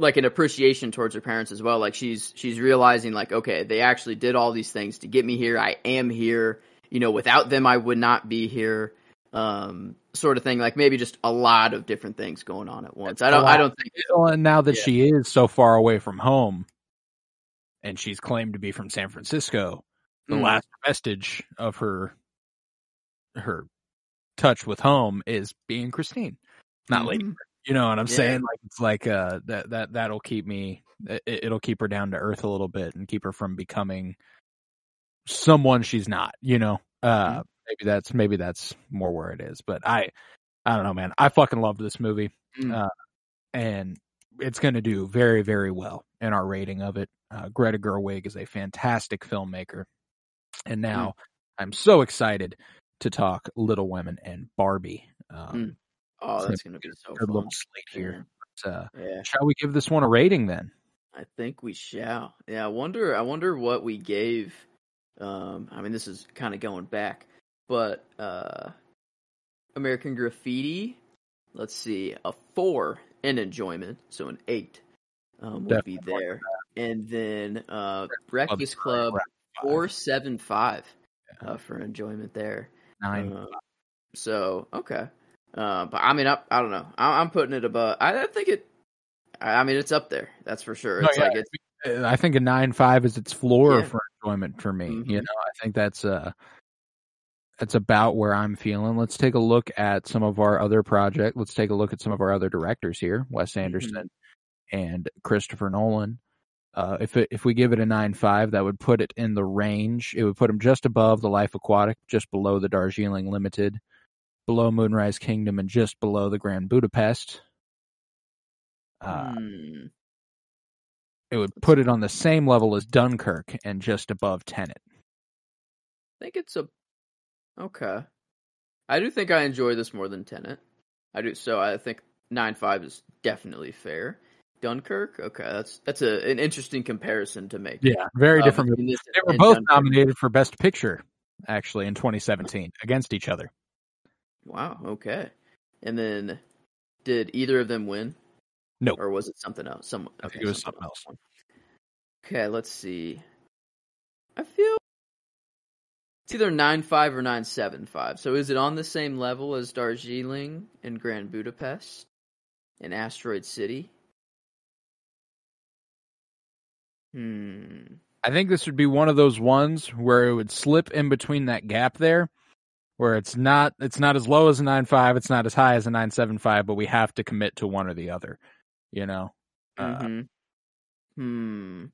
like an appreciation towards her parents as well. Like she's she's realizing like okay, they actually did all these things to get me here. I am here. You know, without them, I would not be here. Um, sort of thing. Like maybe just a lot of different things going on at once. I don't. I don't think. Well, and now that Yeah. she is so far away from home, and she's claimed to be from San Francisco, the Mm. last vestige of her her touch with home is being Christine, not Lady. You know what I'm Yeah. saying? Like it's like uh that that that'll keep me. It, it'll keep her down to earth a little bit and keep her from becoming someone she's not. You know. Uh, Mm-hmm. maybe that's maybe that's more where it is. But I, I don't know, man. I fucking loved this movie Mm. Uh, and it's going to do very, very well in our rating of it. Uh, Greta Gerwig is a fantastic filmmaker, and now I'm so excited to talk Little Women and Barbie. Um, Oh, that's gonna be so Good fun. little slate here. But, uh, Yeah. shall we give this one a rating then? I think we shall. Yeah, I wonder. I wonder what we gave. Um, I mean, this is kind of going back, but uh, American Graffiti. Let's see, a four in enjoyment, so an eight um, would be Definitely more there, and then uh, Breakfast Club Five, four seven five uh, for enjoyment there. nine. Uh, so okay, uh, but I mean, I, I don't know. I, I'm putting it above. I, I think it. I, mean, it's up there. That's for sure. No, It's yeah, like it's I think a nine five is its floor Yeah. for enjoyment for me. Mhm. You know, I think that's uh that's about where I'm feeling. Let's take a look at some of our other project. Let's take a look at some of our other directors here, Wes Anderson and Christopher Nolan. Uh, if it, if we give it a nine five, that would put it in the range. It would put him just above the Life Aquatic, just below the Darjeeling Limited, below Moonrise Kingdom, and just below the Grand Budapest. Uh, Hmm. it would put it on the same level as Dunkirk and just above Tenet. I think it's a okay. I do think I enjoy this more than Tenet. I do so. I think nine five is definitely fair. Dunkirk, okay, that's that's a an interesting comparison to make. Yeah, very Uh, different. They were both Dunkirk. nominated for Best Picture, actually, in 2017 against each other. Wow. Okay. And then, did either of them win? No. Or was it something else? Some. I Okay, think it was something else. Okay, let's see. I feel it's either nine five or nine seven five. So is it on the same level as Darjeeling and Grand Budapest and Asteroid City? Hmm. I think this would be one of those ones where it would slip in between that gap there, where it's not it's not as low as a nine five, it's not as high as a nine seven five, but we have to commit to one or the other. You know, uh, Mhm. Hmm.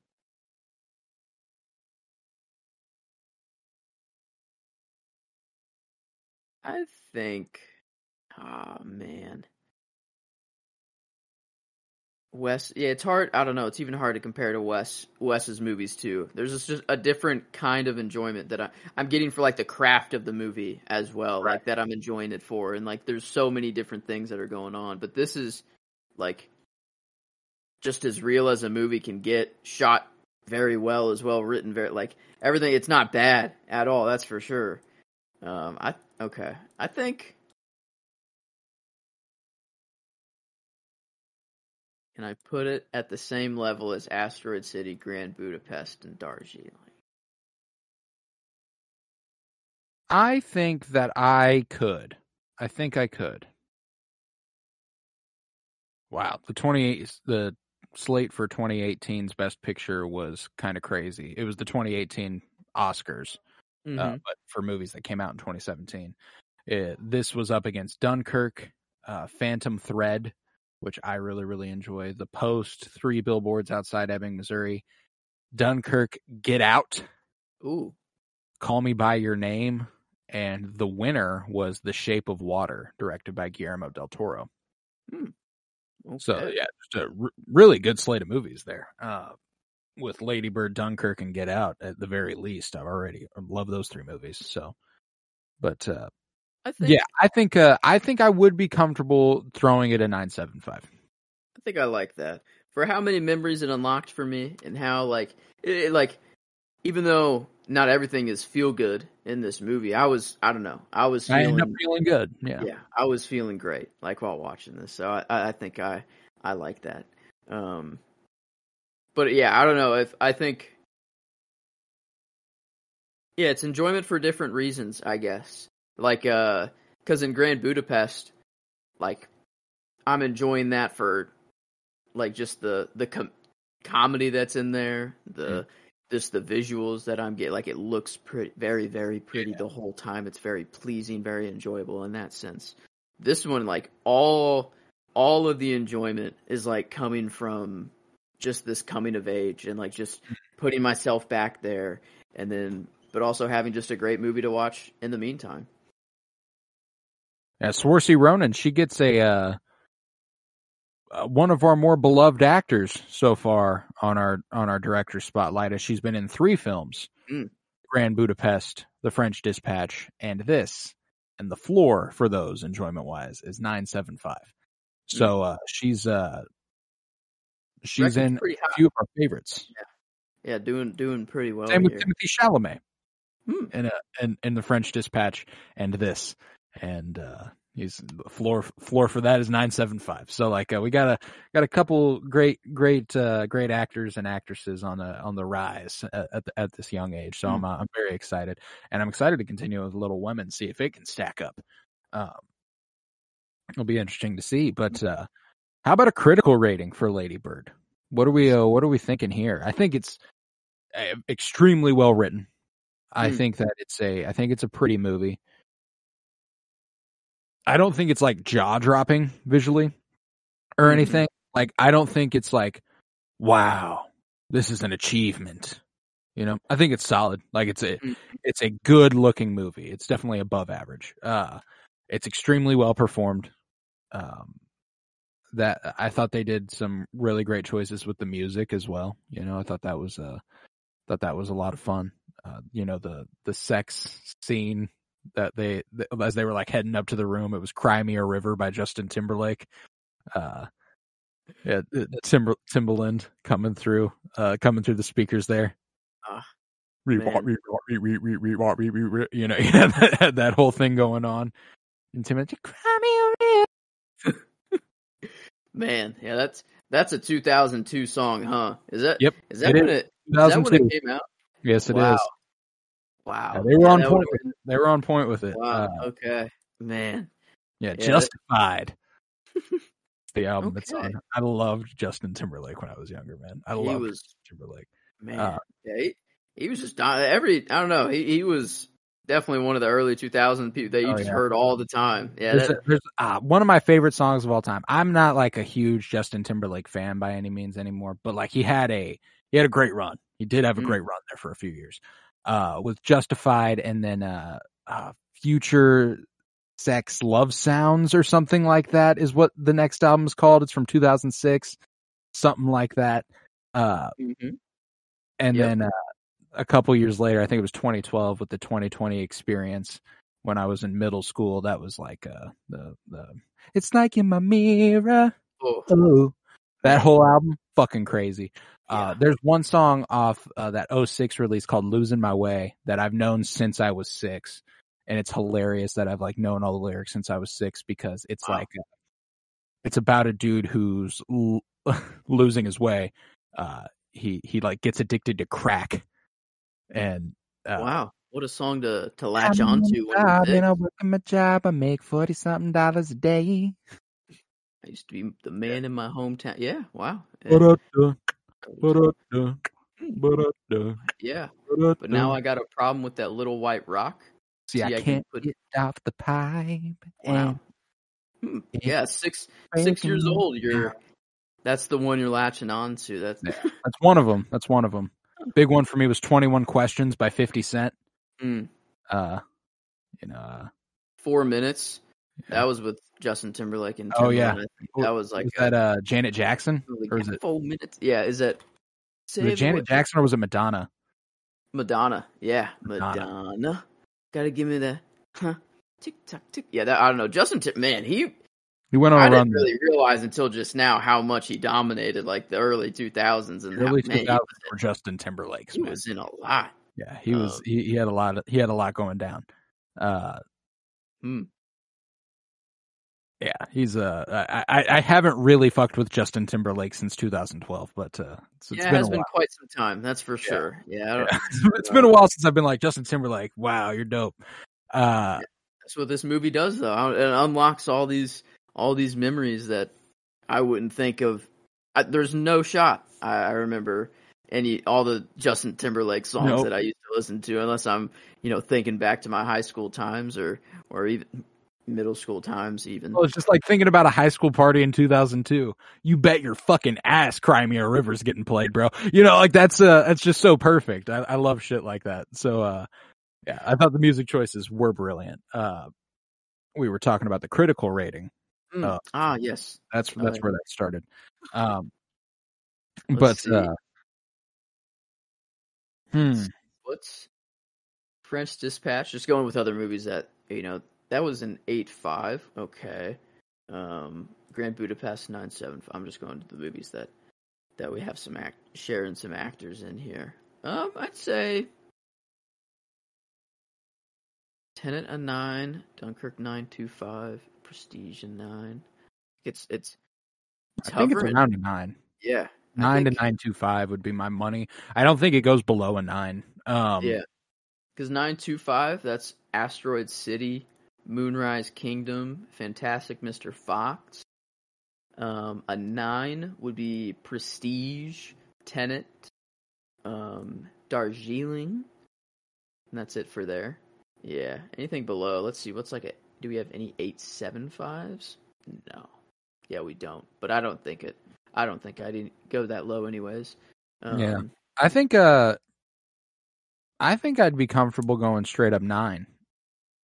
I think. Oh man. Wes, yeah, it's hard. I don't know. It's even hard to compare to Wes Wes's movies too. There's just, just a different kind of enjoyment that I, I'm getting for like the craft of the movie as well, Right. like that I'm enjoying it for. And like, there's so many different things that are going on, but this is like just as real as a movie can get. Shot very well, as well written, very like everything. It's not bad at all. That's for sure. Um, I okay. I think. Can I put it at the same level as Asteroid City, Grand Budapest, and Darjeeling? I think that I could. I think I could. Wow, the 28 the slate for 2018's best picture was kind of crazy. It was the 2018 Oscars, uh, Mhm. but for movies that came out in 2017. Uh, this was up against Dunkirk, uh, Phantom Thread, which I really really enjoy. The Post, Three Billboards Outside Ebbing, Missouri, Dunkirk, Get Out, Ooh, Call Me by Your Name, and the winner was The Shape of Water, directed by Guillermo del Toro. okay. So yeah, just a r- really good slate of movies there. Uh, with Lady Bird, Dunkirk, and Get Out at the very least. I've already I love those three movies. So, but uh, I think yeah, I think uh, I think I would be comfortable throwing it a nine seven five. I think I like that for how many memories it unlocked for me, and how like it, it, like even though not everything is feel good in this movie, I was I don't know I was I feeling end up feeling good. Yeah. yeah. I was feeling great like while watching this, so I I I think I I like that. Um, but yeah, I don't know if I think yeah, it's enjoyment for different reasons, I guess. Like uh, because in Grand Budapest, like I'm enjoying that for like just the the com- comedy that's in there, the just the visuals that I'm getting. Like it looks pretty, very, very pretty the whole time. It's very pleasing, very enjoyable in that sense. This one, like all all of the enjoyment is like coming from just this coming of age and like just putting myself back there, and then but also having just a great movie to watch in the meantime. Yeah, Saoirse Ronan, she gets a uh, uh, one of our more beloved actors so far on our on our director spotlight, as she's been in three films: Mm. Grand Budapest, The French Dispatch, and this. And the floor for those enjoyment wise is nine seven five. So uh, she's uh, she's in a few of our favorites. Yeah, doing doing pretty well Same with. Timothée Chalamet Hmm. in a in, in the French Dispatch and this, and uh, he's floor floor for that is nine seven five. So like uh, we got a got a couple great great uh, great actors and actresses on the on the rise at at, the, at this young age. So I'm uh, I'm very excited, and I'm excited to continue with Little Women, see if it can stack up. Um, it'll be interesting to see. But uh, how about a critical rating for Lady Bird? What are we uh, what are we thinking here? I think it's uh, extremely well written. I Hmm. think that it's a I think it's a pretty movie. I don't think it's like jaw dropping visually or Mhm. anything. Like I don't think it's like wow, this is an achievement. You know, I think it's solid. Like it's a Mhm. it's a good looking movie. It's definitely above average. Uh it's extremely well performed. Um that I thought they did some really great choices with the music as well. You know, I thought that was uh thought that was a lot of fun. Uh, you know, the the sex scene that they as they were like heading up to the room. It was "Cry Me a River" by Justin Timberlake. Uh, yeah, uh, uh, Timber Timbaland coming through, uh, coming through the speakers there. Uh, you know, that, that whole thing going on. And Tim, Cry Me a River. man, yeah, that's that's a 2002 song, huh? Is that yep? Is that it when is. it? Is that when it came out? Yes, it wow. is wow. They were Yeah, on point. would've With been- it. They were on point with it. Wow. Uh, okay. Man. Yeah, Yeah, Justified. The album it's Okay. on. I loved Justin Timberlake when I was younger, man. I loved was- Timberlake. Man. Uh, yeah, he, he was just every. I don't know. He he was definitely one of the early 2000 people that you Oh, just yeah. heard all the time. Yeah. there's That, a- there's uh, one of my favorite songs of all time. I'm not like a huge Justin Timberlake fan by any means anymore, but like he had a he had a great run. He did have a Mm. great run there for a few years. Uh with Justified and then uh, uh Future Sex Love Sounds or something like that is what the next album is called. It's from 2006. something like that. Uh, hmm and Yep. then uh, a couple years later, I think it was 2012 with the 2020 experience when I was in middle school. That was like uh, the the it's like in my mirror. Oh, Oh, that whole album, fucking crazy. Uh, Yeah. there's one song off uh, that 06 release called "Losing My Way" that I've known since I was six, and it's hilarious that I've like known all the lyrics since I was six because it's Wow. like uh, it's about a dude who's l- losing his way. Uh, he he like gets addicted to crack, and uh, wow, what a song to to latch on onto. the When you're job, six. and I work in my job. I make forty something dollars a day. I used to be the man in my hometown. Yeah, wow. Yeah, but now I got a problem with that little white rock. See, I See, I can can't put- get off the pipe. Wow. Hmm. Yeah, six six years old. You're that's the one you're latching on to. That's Yeah. That's one of them. That's one of them. Big one for me was 21 Questions by 50 Cent. Mm. Uh, you know, uh, four minutes. That was with Justin Timberlake and Oh, yeah. Timbaland. I think that was like was that uh Janet Jackson or is it, four minutes? Yeah, is that was it Janet Jackson or was it Madonna? Madonna. Yeah, Madonna. Madonna. Gotta give me the huh tick tock tick. Yeah, that I don't know. Justin Tim man, he He went on I a run. didn't really realize until just now how much he dominated like the early two thousands and early 2000s he, for Justin Timberlake's he man. was in a lot. Yeah, he was. um, He, he had a lot. Of, he had a lot going down. Uh, Hmm. Yeah, he's uh, I, I haven't really fucked with Justin Timberlake since 2012, but uh, it's, it's yeah, it has a been quite some time, that's for sure. Yeah, I don't, it's been a while since I've been like Justin Timberlake. Wow, you're dope. Uh, That's what this movie does, though. It unlocks all these all these memories that I wouldn't think of. I, there's no shot. I, I remember any all the Justin Timberlake songs Nope. that I used to listen to, unless I'm you know thinking back to my high school times or or even middle school times, even. well, it's just like thinking about a high school party in 2002. You bet your fucking ass, Cry Me a River's getting played, bro. You know, like that's uh, that's just so perfect. I, I love shit like that. So, uh, yeah, I thought the music choices were brilliant. Uh, we were talking about the critical rating. Mm. uh, ah, yes. That's that's Uh, where that started. Um, Let's but see. uh, hmm, What's French Dispatch? Just going with other movies that you know that was an eight five. Okay. Um, Grand Budapest nine seven. I'm just going to the movies that that we have some act sharing some actors in here. Um, I'd say Tenet a nine, Dunkirk nine two five, Prestige a nine. It's it's it's I think it's around a nine. yeah Nine think- to nine two five would be my money. I don't think it goes below a nine. Um, Yeah, because nine two five that's Asteroid City, Moonrise Kingdom, Fantastic Mr. Fox. Um, a nine would be Prestige, Tenet, um, Darjeeling, and that's it for there. Yeah, anything below? Let's see. What's like a? Do we have any eight seven fives? No. Yeah, we don't. But I don't think it. I don't think I didn't go that low, anyways. Um, Yeah. I think uh, I think I'd be comfortable going straight up nine.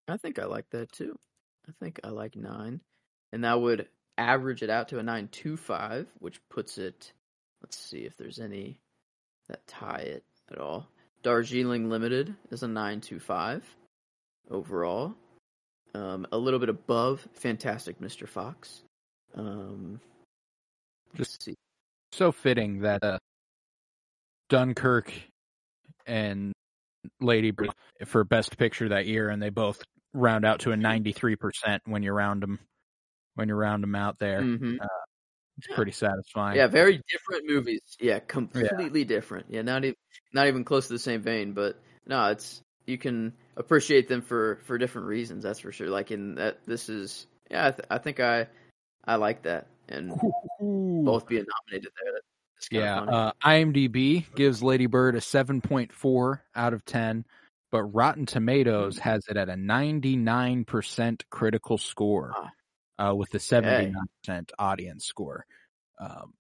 I think I like that too. I think I like nine, and that would average it out to a nine two five, which puts it. Let's see if there's any that tie it at all. Darjeeling Limited is a nine two five overall. Um, a little bit above Fantastic Mr. Fox. Um, Just- see. So fitting that uh, Dunkirk and Lady for Best Picture that year, and they both round out to a ninety three percent when you round them when you round them out there. Mhm. It's pretty satisfying. Yeah, very different movies. Yeah, completely different. Yeah, not even not even close to the same vein, but no, it's you can appreciate them for for different reasons. That's for sure. Like in that, this is yeah. I, th- I think I I like that, and Ooh. both being nominated there. That's Yeah, uh, IMDb gives Lady Bird a 7.4 out of 10, but Rotten Tomatoes Hmm. has it at a 99% critical score, uh, with a 79% audience score. Um,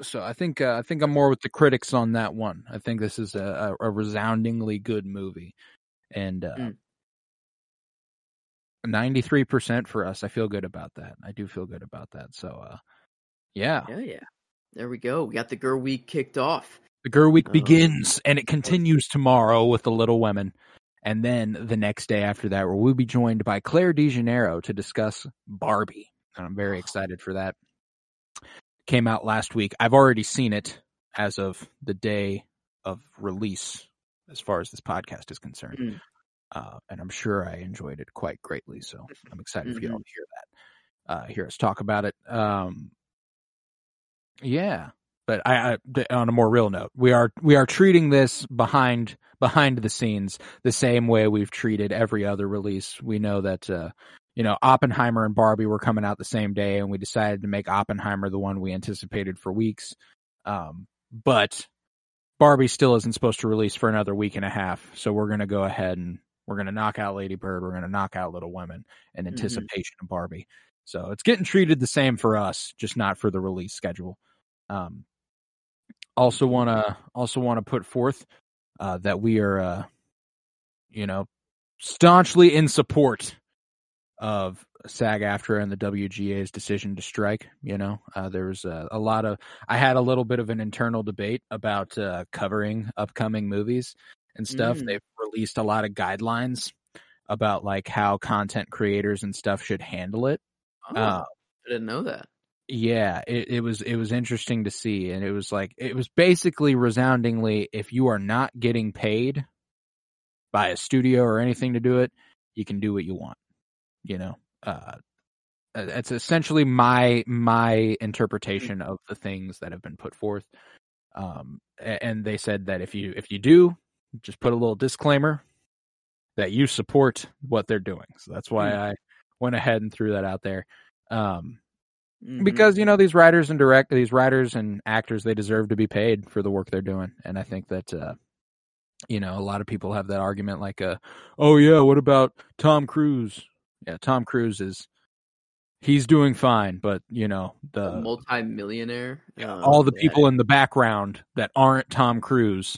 so I think uh, I think I'm more with the critics on that one. I think this is a, a, a resoundingly good movie, and uh, Mm. 93% for us. I feel good about that. I do feel good about that. So, uh, yeah, yeah, yeah. There we go. We got the Ger-Week kicked off. The Ger-Week Oh. begins and it continues tomorrow with the Little Women. And then the next day after that, where we'll be joined by Claire DeJaneiro to discuss Barbie. And I'm very excited for that. Came out last week. I've already seen it as of the day of release, as far as this podcast is concerned. Mm. Uh, and I'm sure I enjoyed it quite greatly. So I'm excited for Mm-hmm. y'all to hear that, uh, hear us talk about it. Um, yeah, but I, I on a more real note, we are we are treating this behind behind the scenes the same way we've treated every other release. We know that uh, you know Oppenheimer and Barbie were coming out the same day, and we decided to make Oppenheimer the one we anticipated for weeks. Um, but Barbie still isn't supposed to release for another week and a half, so we're gonna go ahead and we're gonna knock out Lady Bird. We're gonna knock out Little Women in Mhm. anticipation of Barbie. So it's getting treated the same for us, just not for the release schedule. Um, also want to also want to put forth uh, that we are, uh, you know, staunchly in support of SAG-AFTRA and the WGA's decision to strike. You know, uh, there was a, a lot of I had a little bit of an internal debate about uh, covering upcoming movies and stuff. Mm. They've released a lot of guidelines about like how content creators and stuff should handle it. Oh, Uh, I didn't know that. Yeah, it, it was it was interesting to see, and it was like it was basically resoundingly, if you are not getting paid by a studio or anything to do it, you can do what you want. You know, uh, that's essentially my my interpretation of the things that have been put forth. Um, and they said that if you if you do, just put a little disclaimer that you support what they're doing. So that's why Hmm. I went ahead and threw that out there. Um, Mhm. because you know these writers and direct these writers and actors they deserve to be paid for the work they're doing and i think that uh you know a lot of people have that argument like uh oh yeah what about tom cruise yeah tom cruise is he's doing fine but you know a the multi-millionaire. um, all the yeah, people in the background that aren't tom cruise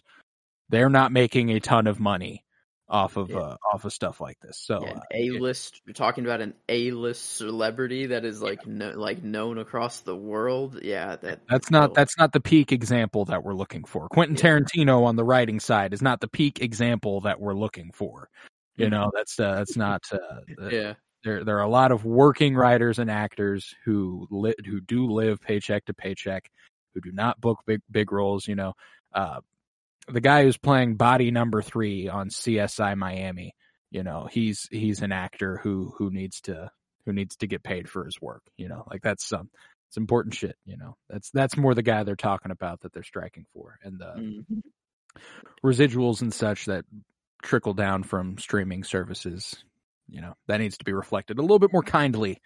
they're not making a ton of money off of Yeah. uh off of stuff like this so yeah, uh, A-list. You're talking about an A-list celebrity that is like no, like known across the world. Yeah, that That's not that's not the peak example that we're looking for. Quentin Yeah. Tarantino on the writing side is not the peak example that we're looking for. You know, that's uh, that's not. Uh, uh, Yeah, there there are a lot of working writers and actors who li- who do live paycheck to paycheck, who do not book big big roles. You know, uh, the guy who's playing Body Number Three on CSI Miami. You know, he's he's an actor who who needs to who needs to get paid for his work. You know, like that's some it's important shit. You know, that's that's more the guy they're talking about that they're striking for, and the Mhm. residuals and such that trickle down from streaming services. You know, that needs to be reflected a little bit more kindly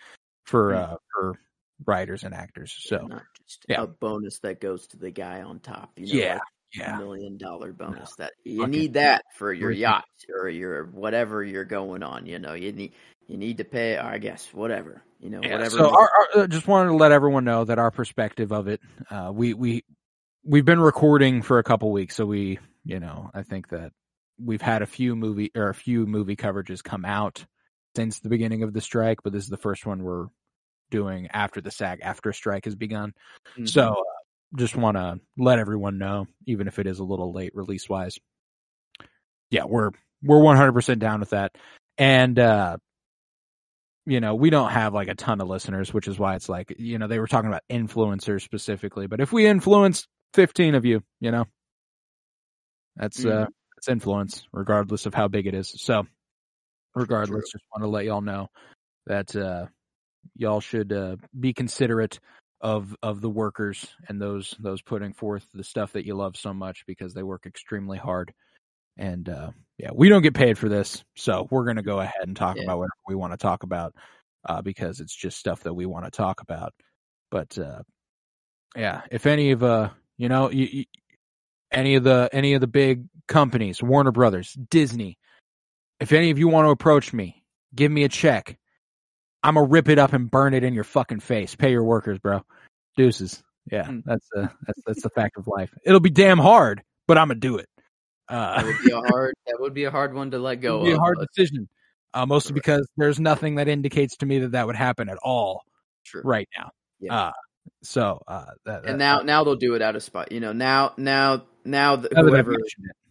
for Mm. uh for writers and actors. So not just yeah. a bonus that goes to the guy on top. You know, yeah, like yeah, million dollar bonus that you Fucking need that for your yacht or your whatever you're going on. You know, you need you need to pay. I guess whatever. You know, Yeah, whatever. So our, our, uh, just wanted to let everyone know that our perspective of it, uh, we we we've been recording for a couple weeks, so we you know I think that we've had a few movie or a few movie coverages come out since the beginning of the strike, but this is the first one we're doing after the SAG-AFTRA strike has begun. Mhm. So just want to let everyone know, even if it is a little late release wise. Yeah, we're we're 100% down with that. And uh you know, we don't have like a ton of listeners, which is why it's like, you know, they were talking about influencers specifically, but if we influence 15 of you, you know, that's uh that's influence regardless of how big it is. So regardless, just want to let y'all know that uh y'all should uh be considerate of of the workers and those those putting forth the stuff that you love so much because they work extremely hard. And uh yeah, we don't get paid for this, so we're gonna go ahead and talk Yeah. about whatever we want to talk about, uh, because it's just stuff that we want to talk about. But uh yeah, if any of uh you know you, you, any of the any of the big companies, Warner Brothers, Disney, if any of you want to approach me, give me a check. I'm gonna rip it up and burn it in your fucking face. Pay your workers, bro. Deuces. Yeah, Hmm. that's uh that's that's the fact of life. It'll be damn hard, but I'm gonna do it. Uh, that would be a hard. That would be a hard one to let it go would be a hard but decision. Uh, mostly because there's nothing that indicates to me that that would happen at all True. right now. Yeah. Uh, So uh, that, and that- now now they'll do it out of spite. You know, now now now the, now whoever,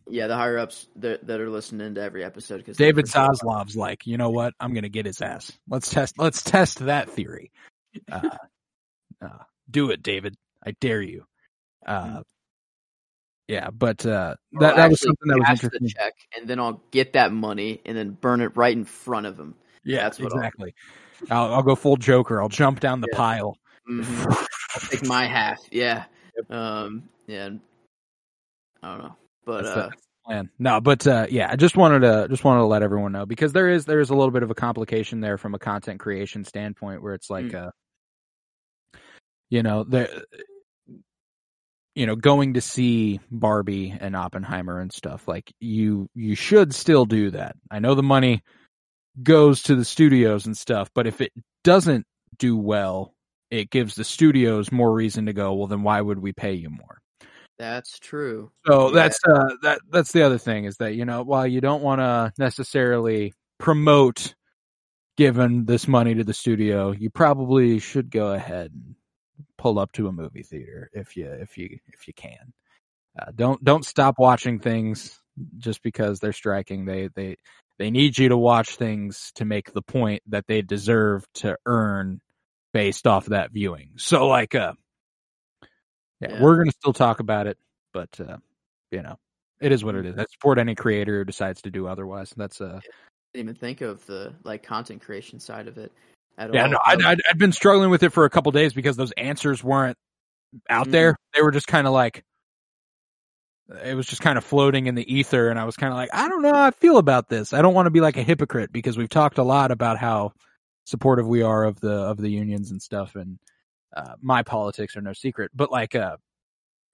yeah, the higher ups that, that are listening to every episode because David Zaslav's like, you know what? I'm gonna get his ass. Let's test. Let's test that theory. Uh, uh, do it, David. I dare you. Uh, yeah, but uh, that that was something that was interesting. Check, and then I'll get that money and then burn it right in front of him. Yeah, That's what I'll- exactly. I'll, I'll go full Joker. I'll jump down the Yeah. pile. Mhm. I'll take my half. Yeah. Um. Yeah. I don't know, but That's uh, that's plan. No, but uh, yeah, I just wanted to just wanted to let everyone know because there is there is a little bit of a complication there from a content creation standpoint where it's like Mm. uh you know, the you know, going to see Barbie and Oppenheimer and stuff, like you you should still do that. I know the money goes to the studios and stuff, but if it doesn't do well, it gives the studios more reason to go, well then why would we pay you more? That's true. So Yeah. that's uh that that's the other thing is that you know while you don't want to necessarily promote giving this money to the studio, you probably should go ahead and pull up to a movie theater if you if you if you can. Uh, don't don't stop watching things just because they're striking. They they they need you to watch things to make the point that they deserve to earn based off that viewing. So like uh yeah, Yeah. we're gonna still talk about it, but uh you know, it is what it is. I support any creator who decides to do otherwise. That's uh didn't even think of the like content creation side of it at yeah, all. no, I'd, I'd I'd been struggling with it for a couple days because those answers weren't out there. They were just kind of like it was just kind of floating in the ether, and I was kind of like, I don't know how I feel about this. I don't want to be like a hypocrite because we've talked a lot about how supportive we are of the of the unions and stuff, and uh, my politics are no secret. But like, uh,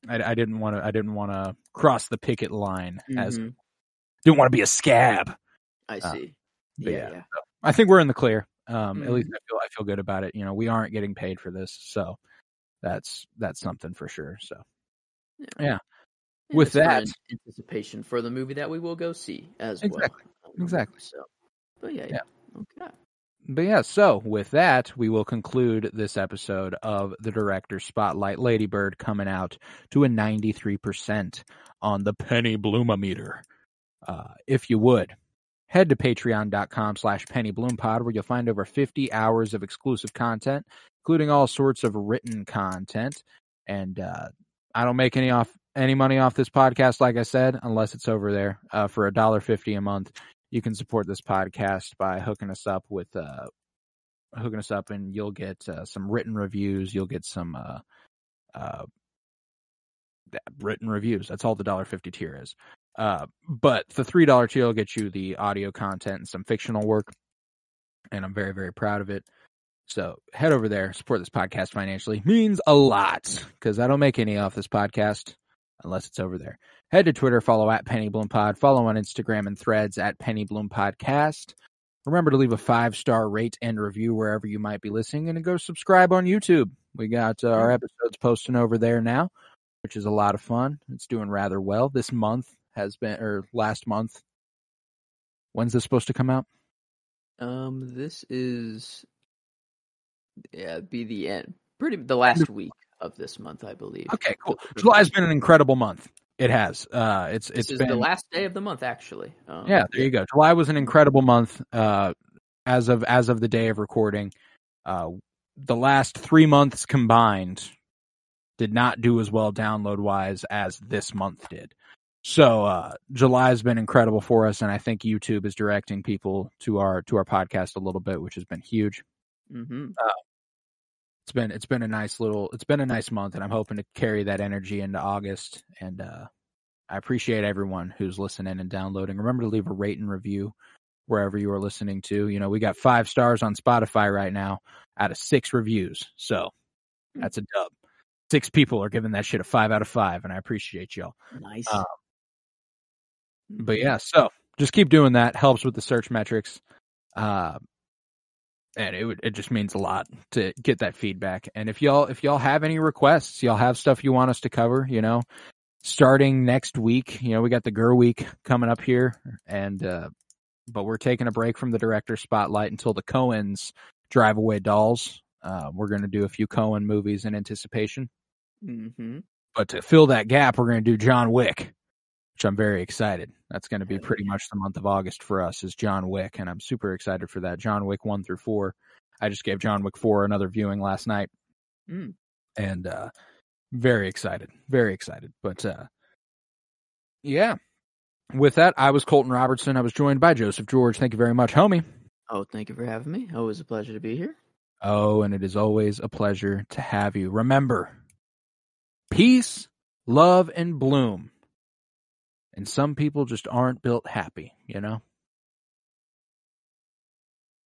I, I didn't want to I didn't want to cross the picket line as Mhm. didn't want to be a scab. I uh, see. but yeah, yeah. yeah. I think we're in the clear. Um, at Mhm. least I feel I feel good about it. You know, we aren't getting paid for this, so that's that's something for sure. So yeah, With it's for that- anticipation for the movie that we will go see as Exactly. well. Exactly. So, but yeah, Yeah. yeah. Okay. But yeah, so with that, we will conclude this episode of the director Spotlight. Lady Bird coming out to a 93% on the Penny Bloomometer. Uh, if you would, head to patreon.com slash penny pennybloom.pod where you'll find over 50 hours of exclusive content, including all sorts of written content. And uh, I don't make any off any money off this podcast, like I said, unless it's over there uh, for a dollar fifty a month you can support this podcast by hooking us up with uh hooking us up and you'll get uh, some written reviews. You'll get some uh uh written reviews. That's all the dollar 50 tier is. Uh but the three dollar tier will get you the audio content and some fictional work and i'm very very proud of it. So head over there support this podcast financially. Means a lot because i don't make any off this podcast unless it's over there Head to Twitter, follow at Penny Bloom Pod, follow on Instagram and threads at Penny Bloom Podcast. Remember to leave a five star rate and review wherever you might be listening and go subscribe on YouTube. We got uh, our episodes posting over there now, which is a lot of fun. It's doing rather well. This month has been, or last month. When's this supposed to come out? Um, this is yeah, be the end. Pretty the last week of this month, I believe. Okay, cool. The- July's been an incredible month. It has. Uh, it's This it's been the last day of the month, actually. Um, yeah there you go. July was an incredible month uh as of as of the day of recording. Uh the last three months combined did not do as well download wise as this month did. So uh july has been incredible for us and i think youtube is directing people to our to our podcast a little bit which has been huge. Hmm it's been it's been a nice little it's been a nice month and i'm hoping to carry that energy into august. And uh i appreciate everyone who's listening and downloading. Remember to leave a rate and review wherever you are listening to. You know we got five stars on spotify right now out of six reviews. So that's a dub. Six people are giving that shit a five out of five and i appreciate y'all. Nice. Uh, but yeah, so just keep doing that. Helps with the search metrics. Uh, and it would, it just means a lot to get that feedback. And if y'all if y'all have any requests, y'all have stuff you want us to cover, you know, starting next week, you know, we got the Ger-Week coming up here and uh but we're taking a break from the director spotlight until the Coens drive away dolls Uh, we're going to do a few Coen movies in anticipation. Mm-hmm. But to fill that gap, we're going to do John Wick, which I'm very excited. That's going to be pretty much the month of August for us is John Wick, and I'm super excited for that. John Wick one through four. I just gave John Wick four another viewing last night, Mm. and uh, very excited, very excited. But uh, yeah, with that, I was Colton Robertson. I was joined by Joseph George. Thank you very much, homie. Oh, thank you for having me. Always a pleasure to be here. Oh, and it is always a pleasure to have you. Remember, peace, love, and bloom. And some people just aren't built happy, you know?